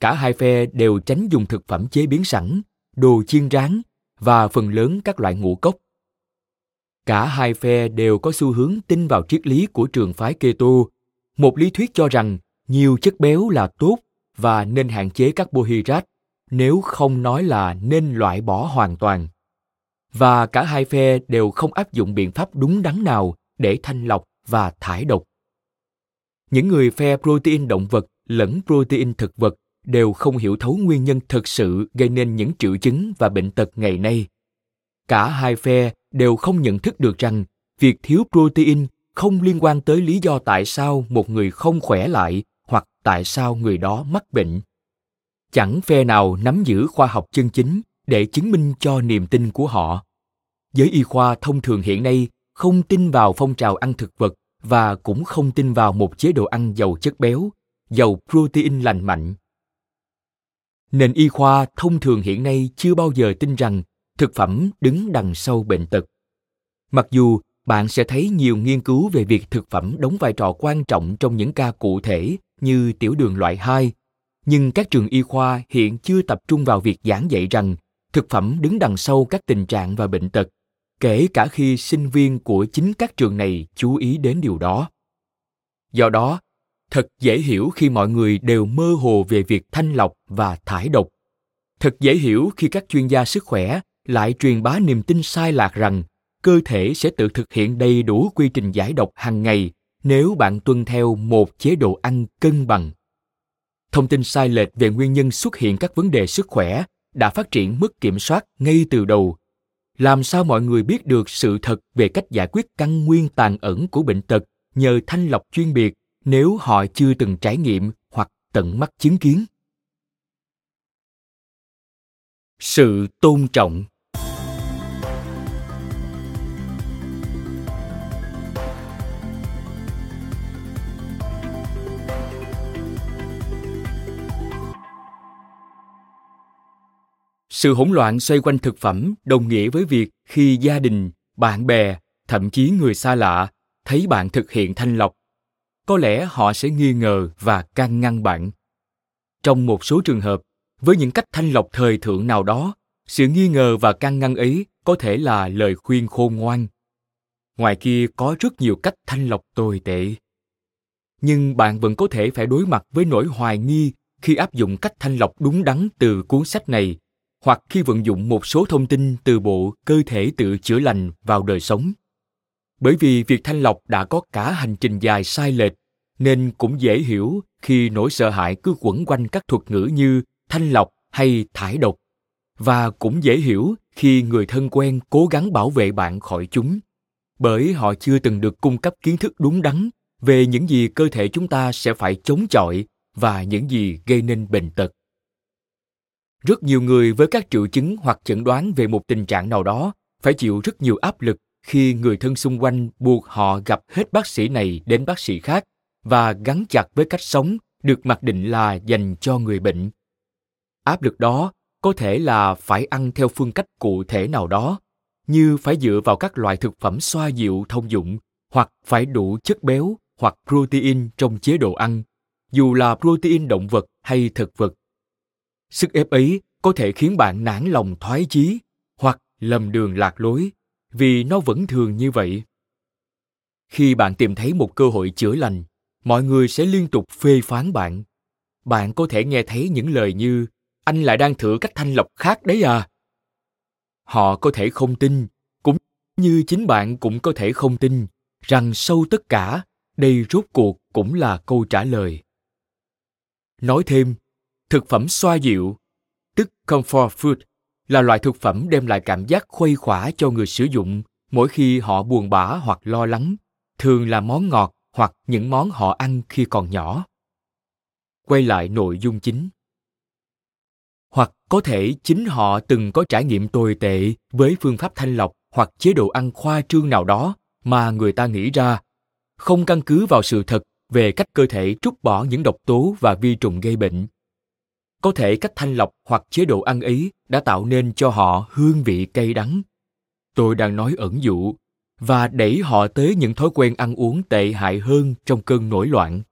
Cả hai phe đều tránh dùng thực phẩm chế biến sẵn, đồ chiên rán và phần lớn các loại ngũ cốc. Cả hai phe đều có xu hướng tin vào triết lý của trường phái Keto, một lý thuyết cho rằng nhiều chất béo là tốt và nên hạn chế carbohydrate, nếu không nói là nên loại bỏ hoàn toàn. Và cả hai phe đều không áp dụng biện pháp đúng đắn nào để thanh lọc và thải độc. Những người phe protein động vật lẫn protein thực vật đều không hiểu thấu nguyên nhân thực sự gây nên những triệu chứng và bệnh tật ngày nay. Cả hai phe đều không nhận thức được rằng việc thiếu protein không liên quan tới lý do tại sao một người không khỏe lại hoặc tại sao người đó mắc bệnh. Chẳng phe nào nắm giữ khoa học chân chính để chứng minh cho niềm tin của họ. Giới y khoa thông thường hiện nay không tin vào phong trào ăn thực vật và cũng không tin vào một chế độ ăn giàu chất béo, giàu protein lành mạnh nền y khoa thông thường hiện nay chưa bao giờ tin rằng thực phẩm đứng đằng sau bệnh tật mặc dù bạn sẽ thấy nhiều nghiên cứu về việc thực phẩm đóng vai trò quan trọng trong những ca cụ thể như tiểu đường loại 2, nhưng các trường y khoa hiện chưa tập trung vào việc giảng dạy rằng thực phẩm đứng đằng sau các tình trạng và bệnh tật, kể cả khi sinh viên của chính các trường này chú ý đến điều đó. Do đó, thật dễ hiểu khi mọi người đều mơ hồ về việc thanh lọc và thải độc. Thật dễ hiểu khi các chuyên gia sức khỏe lại truyền bá niềm tin sai lạc rằng cơ thể sẽ tự thực hiện đầy đủ quy trình giải độc hàng ngày nếu bạn tuân theo một chế độ ăn cân bằng. Thông tin sai lệch về nguyên nhân xuất hiện các vấn đề sức khỏe đã phát triển mất kiểm soát ngay từ đầu. Làm sao mọi người biết được sự thật về cách giải quyết căn nguyên tàn ẩn của bệnh tật nhờ thanh lọc chuyên biệt nếu họ chưa từng trải nghiệm hoặc tận mắt chứng kiến? Sự tôn trọng sự hỗn loạn xoay quanh thực phẩm đồng nghĩa với việc khi gia đình, bạn bè, thậm chí người xa lạ, thấy bạn thực hiện thanh lọc có lẽ họ sẽ nghi ngờ và can ngăn bạn. Trong một số trường hợp, với những cách thanh lọc thời thượng nào đó, sự nghi ngờ và can ngăn ấy có thể là lời khuyên khôn ngoan. Ngoài kia có rất nhiều cách thanh lọc tồi tệ. Nhưng bạn vẫn có thể phải đối mặt với nỗi hoài nghi khi áp dụng cách thanh lọc đúng đắn từ cuốn sách này, hoặc khi vận dụng một số thông tin từ bộ cơ thể tự chữa lành vào đời sống bởi vì việc thanh lọc đã có cả hành trình dài sai lệch, nên cũng dễ hiểu khi nỗi sợ hãi cứ quẩn quanh các thuật ngữ như thanh lọc hay thải độc. Và cũng dễ hiểu khi người thân quen cố gắng bảo vệ bạn khỏi chúng, bởi họ chưa từng được cung cấp kiến thức đúng đắn về những gì cơ thể chúng ta sẽ phải chống chọi và những gì gây nên bệnh tật. Rất nhiều người với các triệu chứng hoặc chẩn đoán về một tình trạng nào đó phải chịu rất nhiều áp lực khi người thân xung quanh buộc họ gặp hết bác sĩ này đến bác sĩ khác và gắn chặt với cách sống được mặc định là dành cho người bệnh. Áp lực đó có thể là phải ăn theo phương cách cụ thể nào đó, như phải dựa vào các loại thực phẩm xoa dịu thông dụng hoặc phải đủ chất béo hoặc protein trong chế độ ăn, dù là protein động vật hay thực vật. Sức ép ấy có thể khiến bạn nản lòng thoái chí hoặc lầm đường lạc lối vì nó vẫn thường như vậy. Khi bạn tìm thấy một cơ hội chữa lành, mọi người sẽ liên tục phê phán bạn. Bạn có thể nghe thấy những lời như, anh lại đang thử cách thanh lọc khác đấy à. Họ có thể không tin, cũng như chính bạn cũng có thể không tin rằng sâu tất cả, đây rốt cuộc cũng là câu trả lời. Nói thêm, thực phẩm xoa dịu, tức comfort food là loại thực phẩm đem lại cảm giác khuây khỏa cho người sử dụng mỗi khi họ buồn bã hoặc lo lắng, thường là món ngọt hoặc những món họ ăn khi còn nhỏ. Quay lại nội dung chính. Hoặc có thể chính họ từng có trải nghiệm tồi tệ với phương pháp thanh lọc hoặc chế độ ăn khoa trương nào đó mà người ta nghĩ ra. Không căn cứ vào sự thật về cách cơ thể trút bỏ những độc tố và vi trùng gây bệnh có thể cách thanh lọc hoặc chế độ ăn ý đã tạo nên cho họ hương vị cay đắng. Tôi đang nói ẩn dụ và đẩy họ tới những thói quen ăn uống tệ hại hơn trong cơn nổi loạn.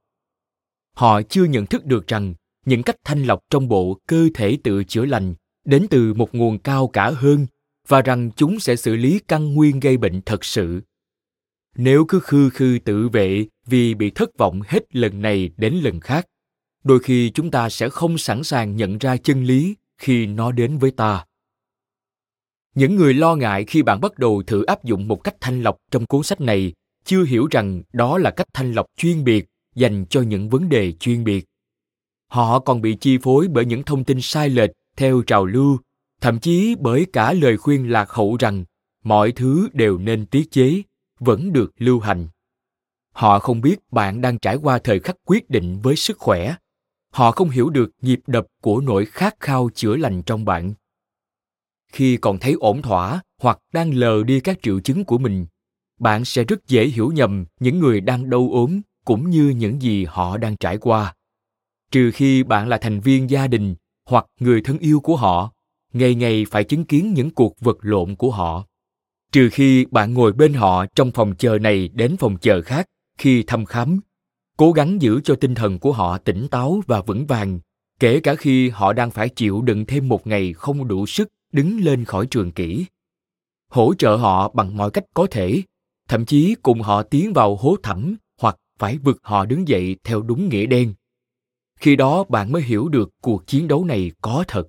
Họ chưa nhận thức được rằng những cách thanh lọc trong bộ cơ thể tự chữa lành đến từ một nguồn cao cả hơn và rằng chúng sẽ xử lý căn nguyên gây bệnh thật sự. Nếu cứ khư khư tự vệ vì bị thất vọng hết lần này đến lần khác đôi khi chúng ta sẽ không sẵn sàng nhận ra chân lý khi nó đến với ta. Những người lo ngại khi bạn bắt đầu thử áp dụng một cách thanh lọc trong cuốn sách này chưa hiểu rằng đó là cách thanh lọc chuyên biệt dành cho những vấn đề chuyên biệt. Họ còn bị chi phối bởi những thông tin sai lệch theo trào lưu, thậm chí bởi cả lời khuyên lạc hậu rằng mọi thứ đều nên tiết chế, vẫn được lưu hành. Họ không biết bạn đang trải qua thời khắc quyết định với sức khỏe họ không hiểu được nhịp đập của nỗi khát khao chữa lành trong bạn. Khi còn thấy ổn thỏa hoặc đang lờ đi các triệu chứng của mình, bạn sẽ rất dễ hiểu nhầm những người đang đau ốm cũng như những gì họ đang trải qua. Trừ khi bạn là thành viên gia đình hoặc người thân yêu của họ, ngày ngày phải chứng kiến những cuộc vật lộn của họ. Trừ khi bạn ngồi bên họ trong phòng chờ này đến phòng chờ khác khi thăm khám cố gắng giữ cho tinh thần của họ tỉnh táo và vững vàng, kể cả khi họ đang phải chịu đựng thêm một ngày không đủ sức đứng lên khỏi trường kỷ. Hỗ trợ họ bằng mọi cách có thể, thậm chí cùng họ tiến vào hố thẳm hoặc phải vực họ đứng dậy theo đúng nghĩa đen. Khi đó bạn mới hiểu được cuộc chiến đấu này có thật.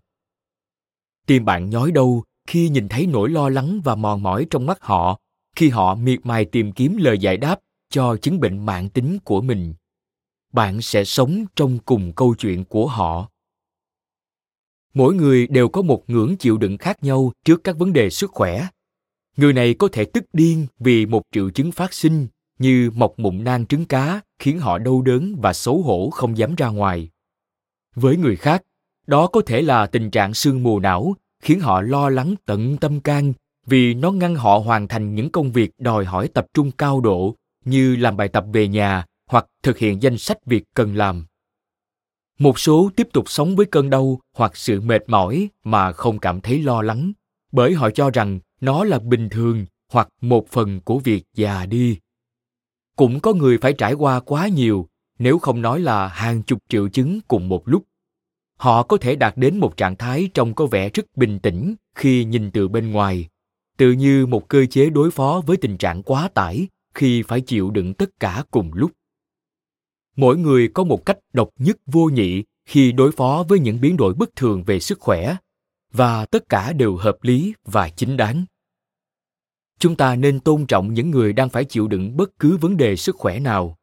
Tim bạn nhói đau khi nhìn thấy nỗi lo lắng và mòn mỏi trong mắt họ khi họ miệt mài tìm kiếm lời giải đáp cho chứng bệnh mạng tính của mình. Bạn sẽ sống trong cùng câu chuyện của họ. Mỗi người đều có một ngưỡng chịu đựng khác nhau trước các vấn đề sức khỏe. Người này có thể tức điên vì một triệu chứng phát sinh, như mọc mụn nang trứng cá, khiến họ đau đớn và xấu hổ không dám ra ngoài. Với người khác, đó có thể là tình trạng sương mù não, khiến họ lo lắng tận tâm can vì nó ngăn họ hoàn thành những công việc đòi hỏi tập trung cao độ như làm bài tập về nhà hoặc thực hiện danh sách việc cần làm. Một số tiếp tục sống với cơn đau hoặc sự mệt mỏi mà không cảm thấy lo lắng, bởi họ cho rằng nó là bình thường hoặc một phần của việc già đi. Cũng có người phải trải qua quá nhiều, nếu không nói là hàng chục triệu chứng cùng một lúc. Họ có thể đạt đến một trạng thái trông có vẻ rất bình tĩnh khi nhìn từ bên ngoài, tự như một cơ chế đối phó với tình trạng quá tải khi phải chịu đựng tất cả cùng lúc. Mỗi người có một cách độc nhất vô nhị khi đối phó với những biến đổi bất thường về sức khỏe, và tất cả đều hợp lý và chính đáng. Chúng ta nên tôn trọng những người đang phải chịu đựng bất cứ vấn đề sức khỏe nào.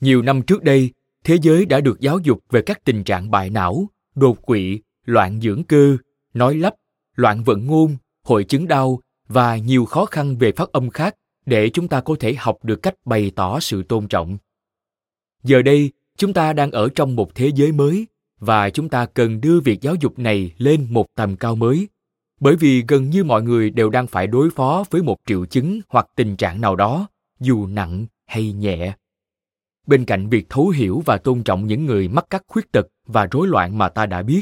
Nhiều năm trước đây, thế giới đã được giáo dục về các tình trạng bại não, đột quỵ, loạn dưỡng cơ, nói lắp, loạn vận ngôn, hội chứng đau và nhiều khó khăn về phát âm khác để chúng ta có thể học được cách bày tỏ sự tôn trọng. Giờ đây, chúng ta đang ở trong một thế giới mới và chúng ta cần đưa việc giáo dục này lên một tầm cao mới. Bởi vì gần như mọi người đều đang phải đối phó với một triệu chứng hoặc tình trạng nào đó, dù nặng hay nhẹ. Bên cạnh việc thấu hiểu và tôn trọng những người mắc các khuyết tật và rối loạn mà ta đã biết,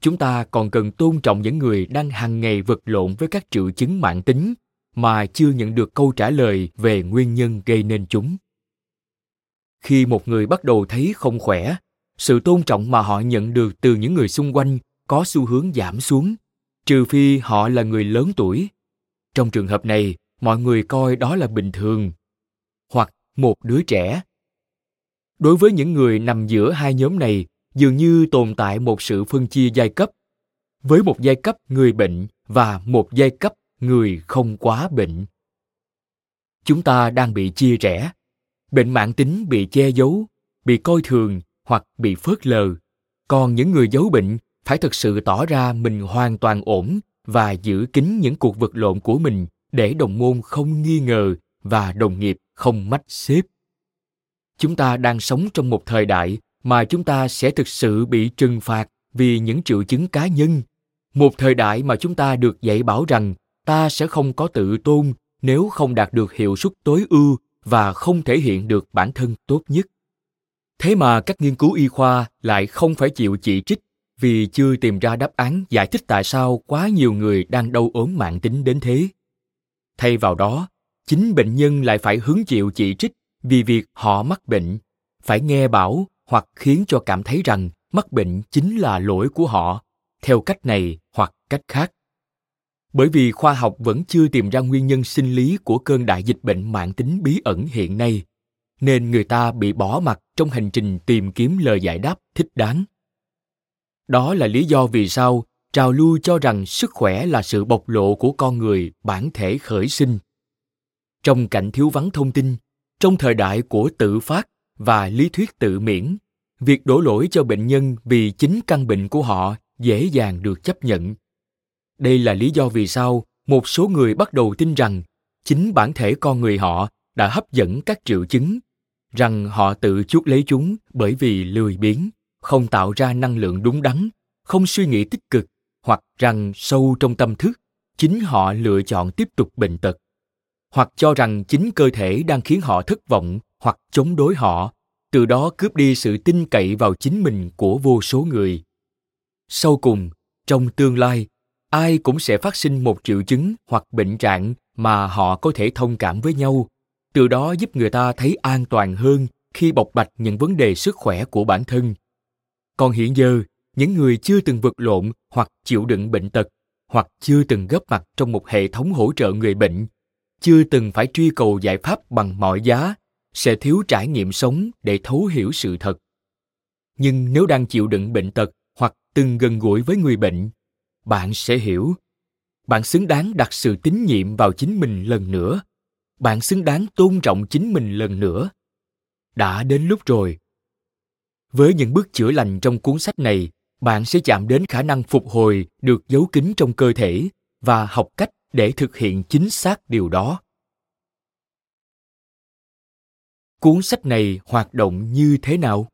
chúng ta còn cần tôn trọng những người đang hàng ngày vật lộn với các triệu chứng mạng tính mà chưa nhận được câu trả lời về nguyên nhân gây nên chúng. Khi một người bắt đầu thấy không khỏe, sự tôn trọng mà họ nhận được từ những người xung quanh có xu hướng giảm xuống, trừ phi họ là người lớn tuổi. Trong trường hợp này, mọi người coi đó là bình thường, hoặc một đứa trẻ. Đối với những người nằm giữa hai nhóm này, dường như tồn tại một sự phân chia giai cấp. Với một giai cấp người bệnh và một giai cấp người không quá bệnh. Chúng ta đang bị chia rẽ, bệnh mãn tính bị che giấu, bị coi thường hoặc bị phớt lờ. Còn những người giấu bệnh phải thực sự tỏ ra mình hoàn toàn ổn và giữ kín những cuộc vật lộn của mình để đồng môn không nghi ngờ và đồng nghiệp không mách xếp. Chúng ta đang sống trong một thời đại mà chúng ta sẽ thực sự bị trừng phạt vì những triệu chứng cá nhân. Một thời đại mà chúng ta được dạy bảo rằng ta sẽ không có tự tôn nếu không đạt được hiệu suất tối ưu và không thể hiện được bản thân tốt nhất. Thế mà các nghiên cứu y khoa lại không phải chịu chỉ trích vì chưa tìm ra đáp án giải thích tại sao quá nhiều người đang đau ốm mạng tính đến thế. Thay vào đó, chính bệnh nhân lại phải hứng chịu chỉ trích vì việc họ mắc bệnh. Phải nghe bảo hoặc khiến cho cảm thấy rằng mắc bệnh chính là lỗi của họ. Theo cách này hoặc cách khác bởi vì khoa học vẫn chưa tìm ra nguyên nhân sinh lý của cơn đại dịch bệnh mạng tính bí ẩn hiện nay, nên người ta bị bỏ mặt trong hành trình tìm kiếm lời giải đáp thích đáng. Đó là lý do vì sao trào lưu cho rằng sức khỏe là sự bộc lộ của con người bản thể khởi sinh. Trong cảnh thiếu vắng thông tin, trong thời đại của tự phát và lý thuyết tự miễn, việc đổ lỗi cho bệnh nhân vì chính căn bệnh của họ dễ dàng được chấp nhận đây là lý do vì sao một số người bắt đầu tin rằng chính bản thể con người họ đã hấp dẫn các triệu chứng, rằng họ tự chuốc lấy chúng bởi vì lười biếng, không tạo ra năng lượng đúng đắn, không suy nghĩ tích cực hoặc rằng sâu trong tâm thức chính họ lựa chọn tiếp tục bệnh tật, hoặc cho rằng chính cơ thể đang khiến họ thất vọng hoặc chống đối họ, từ đó cướp đi sự tin cậy vào chính mình của vô số người. Sau cùng, trong tương lai ai cũng sẽ phát sinh một triệu chứng hoặc bệnh trạng mà họ có thể thông cảm với nhau. Từ đó giúp người ta thấy an toàn hơn khi bộc bạch những vấn đề sức khỏe của bản thân. Còn hiện giờ, những người chưa từng vật lộn hoặc chịu đựng bệnh tật hoặc chưa từng góp mặt trong một hệ thống hỗ trợ người bệnh, chưa từng phải truy cầu giải pháp bằng mọi giá, sẽ thiếu trải nghiệm sống để thấu hiểu sự thật. Nhưng nếu đang chịu đựng bệnh tật hoặc từng gần gũi với người bệnh bạn sẽ hiểu. Bạn xứng đáng đặt sự tín nhiệm vào chính mình lần nữa. Bạn xứng đáng tôn trọng chính mình lần nữa. Đã đến lúc rồi. Với những bước chữa lành trong cuốn sách này, bạn sẽ chạm đến khả năng phục hồi được giấu kín trong cơ thể và học cách để thực hiện chính xác điều đó. Cuốn sách này hoạt động như thế nào?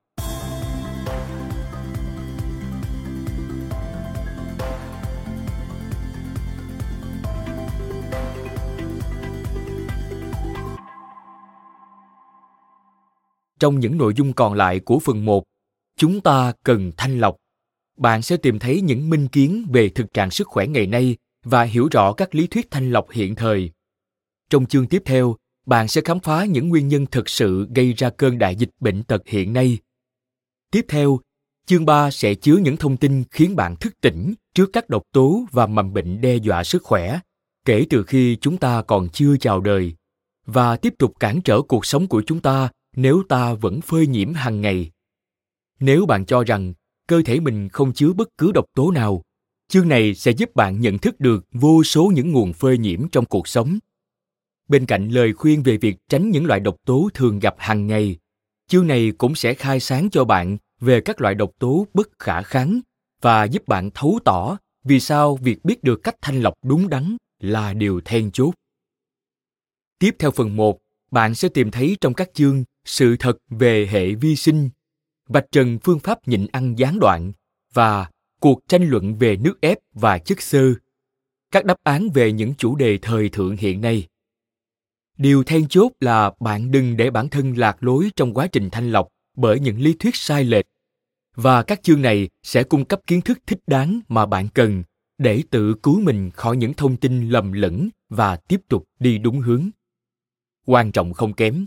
Trong những nội dung còn lại của phần 1, chúng ta cần thanh lọc. Bạn sẽ tìm thấy những minh kiến về thực trạng sức khỏe ngày nay và hiểu rõ các lý thuyết thanh lọc hiện thời. Trong chương tiếp theo, bạn sẽ khám phá những nguyên nhân thực sự gây ra cơn đại dịch bệnh tật hiện nay. Tiếp theo, chương 3 sẽ chứa những thông tin khiến bạn thức tỉnh trước các độc tố và mầm bệnh đe dọa sức khỏe, kể từ khi chúng ta còn chưa chào đời và tiếp tục cản trở cuộc sống của chúng ta nếu ta vẫn phơi nhiễm hàng ngày nếu bạn cho rằng cơ thể mình không chứa bất cứ độc tố nào chương này sẽ giúp bạn nhận thức được vô số những nguồn phơi nhiễm trong cuộc sống bên cạnh lời khuyên về việc tránh những loại độc tố thường gặp hàng ngày chương này cũng sẽ khai sáng cho bạn về các loại độc tố bất khả kháng và giúp bạn thấu tỏ vì sao việc biết được cách thanh lọc đúng đắn là điều then chốt. Tiếp theo phần 1, bạn sẽ tìm thấy trong các chương sự thật về hệ vi sinh, vạch trần phương pháp nhịn ăn gián đoạn và cuộc tranh luận về nước ép và chất xơ, các đáp án về những chủ đề thời thượng hiện nay. Điều then chốt là bạn đừng để bản thân lạc lối trong quá trình thanh lọc bởi những lý thuyết sai lệch. Và các chương này sẽ cung cấp kiến thức thích đáng mà bạn cần để tự cứu mình khỏi những thông tin lầm lẫn và tiếp tục đi đúng hướng. Quan trọng không kém.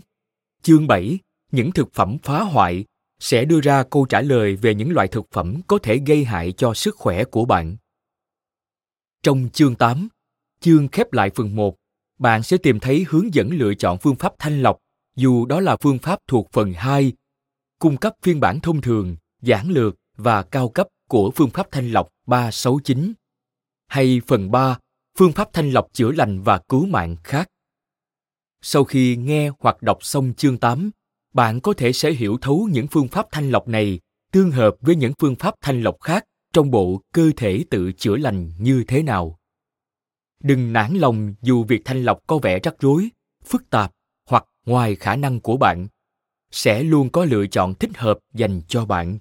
Chương 7, những thực phẩm phá hoại sẽ đưa ra câu trả lời về những loại thực phẩm có thể gây hại cho sức khỏe của bạn. Trong chương 8, chương khép lại phần 1, bạn sẽ tìm thấy hướng dẫn lựa chọn phương pháp thanh lọc, dù đó là phương pháp thuộc phần 2, cung cấp phiên bản thông thường, giản lược và cao cấp của phương pháp thanh lọc 369 hay phần 3, phương pháp thanh lọc chữa lành và cứu mạng khác. Sau khi nghe hoặc đọc xong chương 8, bạn có thể sẽ hiểu thấu những phương pháp thanh lọc này tương hợp với những phương pháp thanh lọc khác trong bộ cơ thể tự chữa lành như thế nào. Đừng nản lòng dù việc thanh lọc có vẻ rắc rối, phức tạp hoặc ngoài khả năng của bạn. Sẽ luôn có lựa chọn thích hợp dành cho bạn.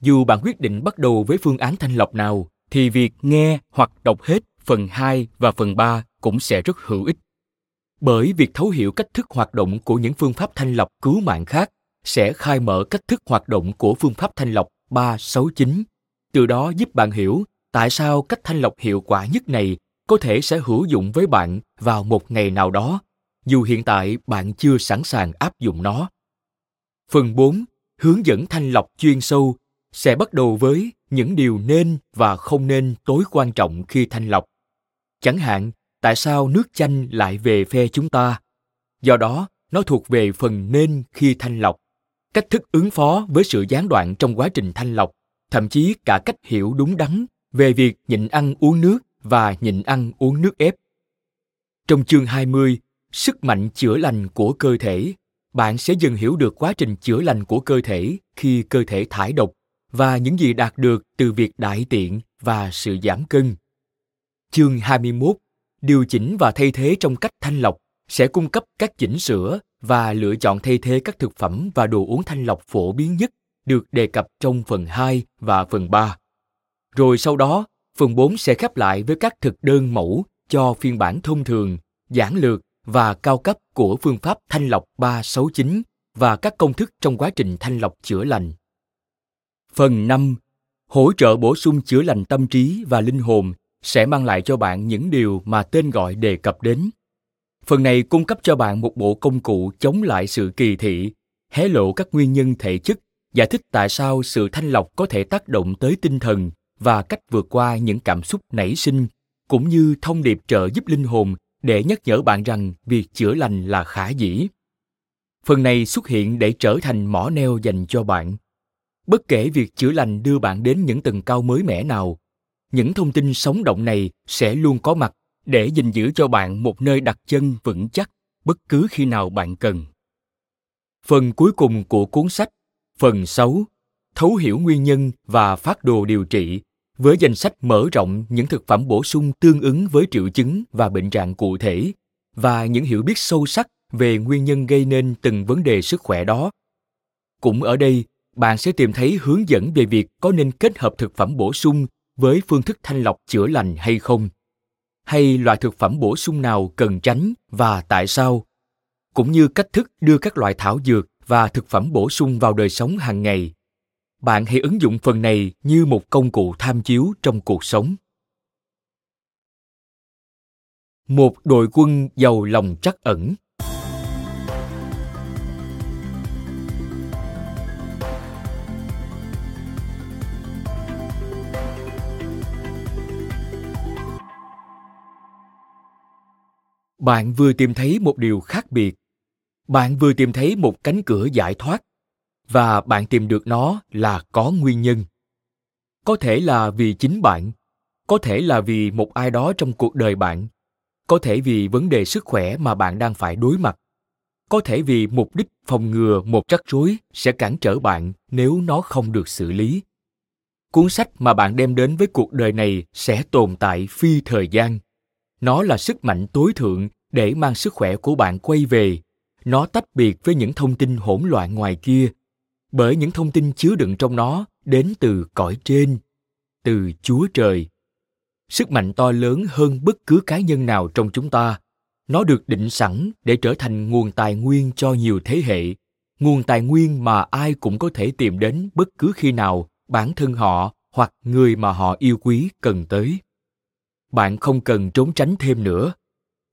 Dù bạn quyết định bắt đầu với phương án thanh lọc nào, thì việc nghe hoặc đọc hết phần 2 và phần 3 cũng sẽ rất hữu ích. Bởi việc thấu hiểu cách thức hoạt động của những phương pháp thanh lọc cứu mạng khác sẽ khai mở cách thức hoạt động của phương pháp thanh lọc 369. Từ đó giúp bạn hiểu tại sao cách thanh lọc hiệu quả nhất này có thể sẽ hữu dụng với bạn vào một ngày nào đó, dù hiện tại bạn chưa sẵn sàng áp dụng nó. Phần 4. Hướng dẫn thanh lọc chuyên sâu sẽ bắt đầu với những điều nên và không nên tối quan trọng khi thanh lọc. Chẳng hạn, tại sao nước chanh lại về phe chúng ta? Do đó, nó thuộc về phần nên khi thanh lọc, cách thức ứng phó với sự gián đoạn trong quá trình thanh lọc, thậm chí cả cách hiểu đúng đắn về việc nhịn ăn uống nước và nhịn ăn uống nước ép. Trong chương 20, sức mạnh chữa lành của cơ thể, bạn sẽ dần hiểu được quá trình chữa lành của cơ thể khi cơ thể thải độc và những gì đạt được từ việc đại tiện và sự giảm cân. Chương 21 Điều chỉnh và thay thế trong cách thanh lọc sẽ cung cấp các chỉnh sửa và lựa chọn thay thế các thực phẩm và đồ uống thanh lọc phổ biến nhất được đề cập trong phần 2 và phần 3. Rồi sau đó, phần 4 sẽ khép lại với các thực đơn mẫu cho phiên bản thông thường, giản lược và cao cấp của phương pháp thanh lọc 369 và các công thức trong quá trình thanh lọc chữa lành. Phần 5. Hỗ trợ bổ sung chữa lành tâm trí và linh hồn sẽ mang lại cho bạn những điều mà tên gọi đề cập đến. Phần này cung cấp cho bạn một bộ công cụ chống lại sự kỳ thị, hé lộ các nguyên nhân thể chất, giải thích tại sao sự thanh lọc có thể tác động tới tinh thần và cách vượt qua những cảm xúc nảy sinh, cũng như thông điệp trợ giúp linh hồn để nhắc nhở bạn rằng việc chữa lành là khả dĩ. Phần này xuất hiện để trở thành mỏ neo dành cho bạn bất kể việc chữa lành đưa bạn đến những tầng cao mới mẻ nào những thông tin sống động này sẽ luôn có mặt để gìn giữ cho bạn một nơi đặt chân vững chắc bất cứ khi nào bạn cần. Phần cuối cùng của cuốn sách, phần 6, thấu hiểu nguyên nhân và phát đồ điều trị với danh sách mở rộng những thực phẩm bổ sung tương ứng với triệu chứng và bệnh trạng cụ thể và những hiểu biết sâu sắc về nguyên nhân gây nên từng vấn đề sức khỏe đó. Cũng ở đây, bạn sẽ tìm thấy hướng dẫn về việc có nên kết hợp thực phẩm bổ sung với phương thức thanh lọc chữa lành hay không? Hay loại thực phẩm bổ sung nào cần tránh và tại sao? Cũng như cách thức đưa các loại thảo dược và thực phẩm bổ sung vào đời sống hàng ngày. Bạn hãy ứng dụng phần này như một công cụ tham chiếu trong cuộc sống. Một đội quân giàu lòng trắc ẩn. Bạn vừa tìm thấy một điều khác biệt. Bạn vừa tìm thấy một cánh cửa giải thoát. Và bạn tìm được nó là có nguyên nhân. Có thể là vì chính bạn. Có thể là vì một ai đó trong cuộc đời bạn. Có thể vì vấn đề sức khỏe mà bạn đang phải đối mặt. Có thể vì mục đích phòng ngừa một rắc rối sẽ cản trở bạn nếu nó không được xử lý. Cuốn sách mà bạn đem đến với cuộc đời này sẽ tồn tại phi thời gian nó là sức mạnh tối thượng để mang sức khỏe của bạn quay về. Nó tách biệt với những thông tin hỗn loạn ngoài kia, bởi những thông tin chứa đựng trong nó đến từ cõi trên, từ chúa trời. Sức mạnh to lớn hơn bất cứ cá nhân nào trong chúng ta. Nó được định sẵn để trở thành nguồn tài nguyên cho nhiều thế hệ, nguồn tài nguyên mà ai cũng có thể tìm đến bất cứ khi nào bản thân họ hoặc người mà họ yêu quý cần tới bạn không cần trốn tránh thêm nữa.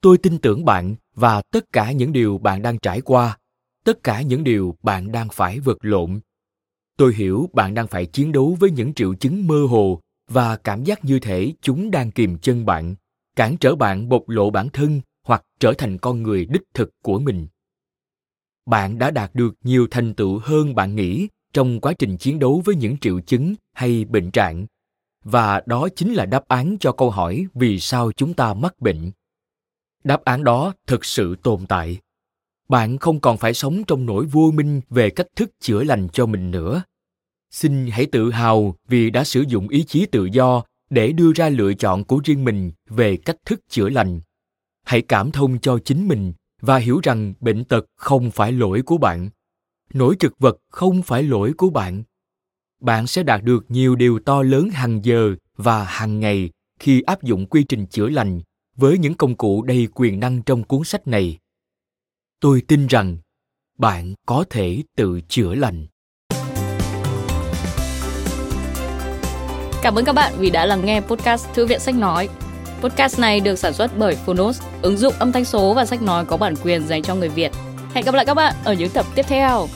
Tôi tin tưởng bạn và tất cả những điều bạn đang trải qua, tất cả những điều bạn đang phải vật lộn. Tôi hiểu bạn đang phải chiến đấu với những triệu chứng mơ hồ và cảm giác như thể chúng đang kìm chân bạn, cản trở bạn bộc lộ bản thân hoặc trở thành con người đích thực của mình. Bạn đã đạt được nhiều thành tựu hơn bạn nghĩ trong quá trình chiến đấu với những triệu chứng hay bệnh trạng và đó chính là đáp án cho câu hỏi vì sao chúng ta mắc bệnh. Đáp án đó thực sự tồn tại. Bạn không còn phải sống trong nỗi vô minh về cách thức chữa lành cho mình nữa. Xin hãy tự hào vì đã sử dụng ý chí tự do để đưa ra lựa chọn của riêng mình về cách thức chữa lành. Hãy cảm thông cho chính mình và hiểu rằng bệnh tật không phải lỗi của bạn. Nỗi trực vật không phải lỗi của bạn bạn sẽ đạt được nhiều điều to lớn hàng giờ và hàng ngày khi áp dụng quy trình chữa lành với những công cụ đầy quyền năng trong cuốn sách này tôi tin rằng bạn có thể tự chữa lành
Cảm ơn các bạn vì đã lắng nghe podcast Thư viện Sách Nói. Podcast này được sản xuất bởi Phonos, ứng dụng âm thanh số và sách nói có bản quyền dành cho người Việt. Hẹn gặp lại các bạn ở những tập tiếp theo.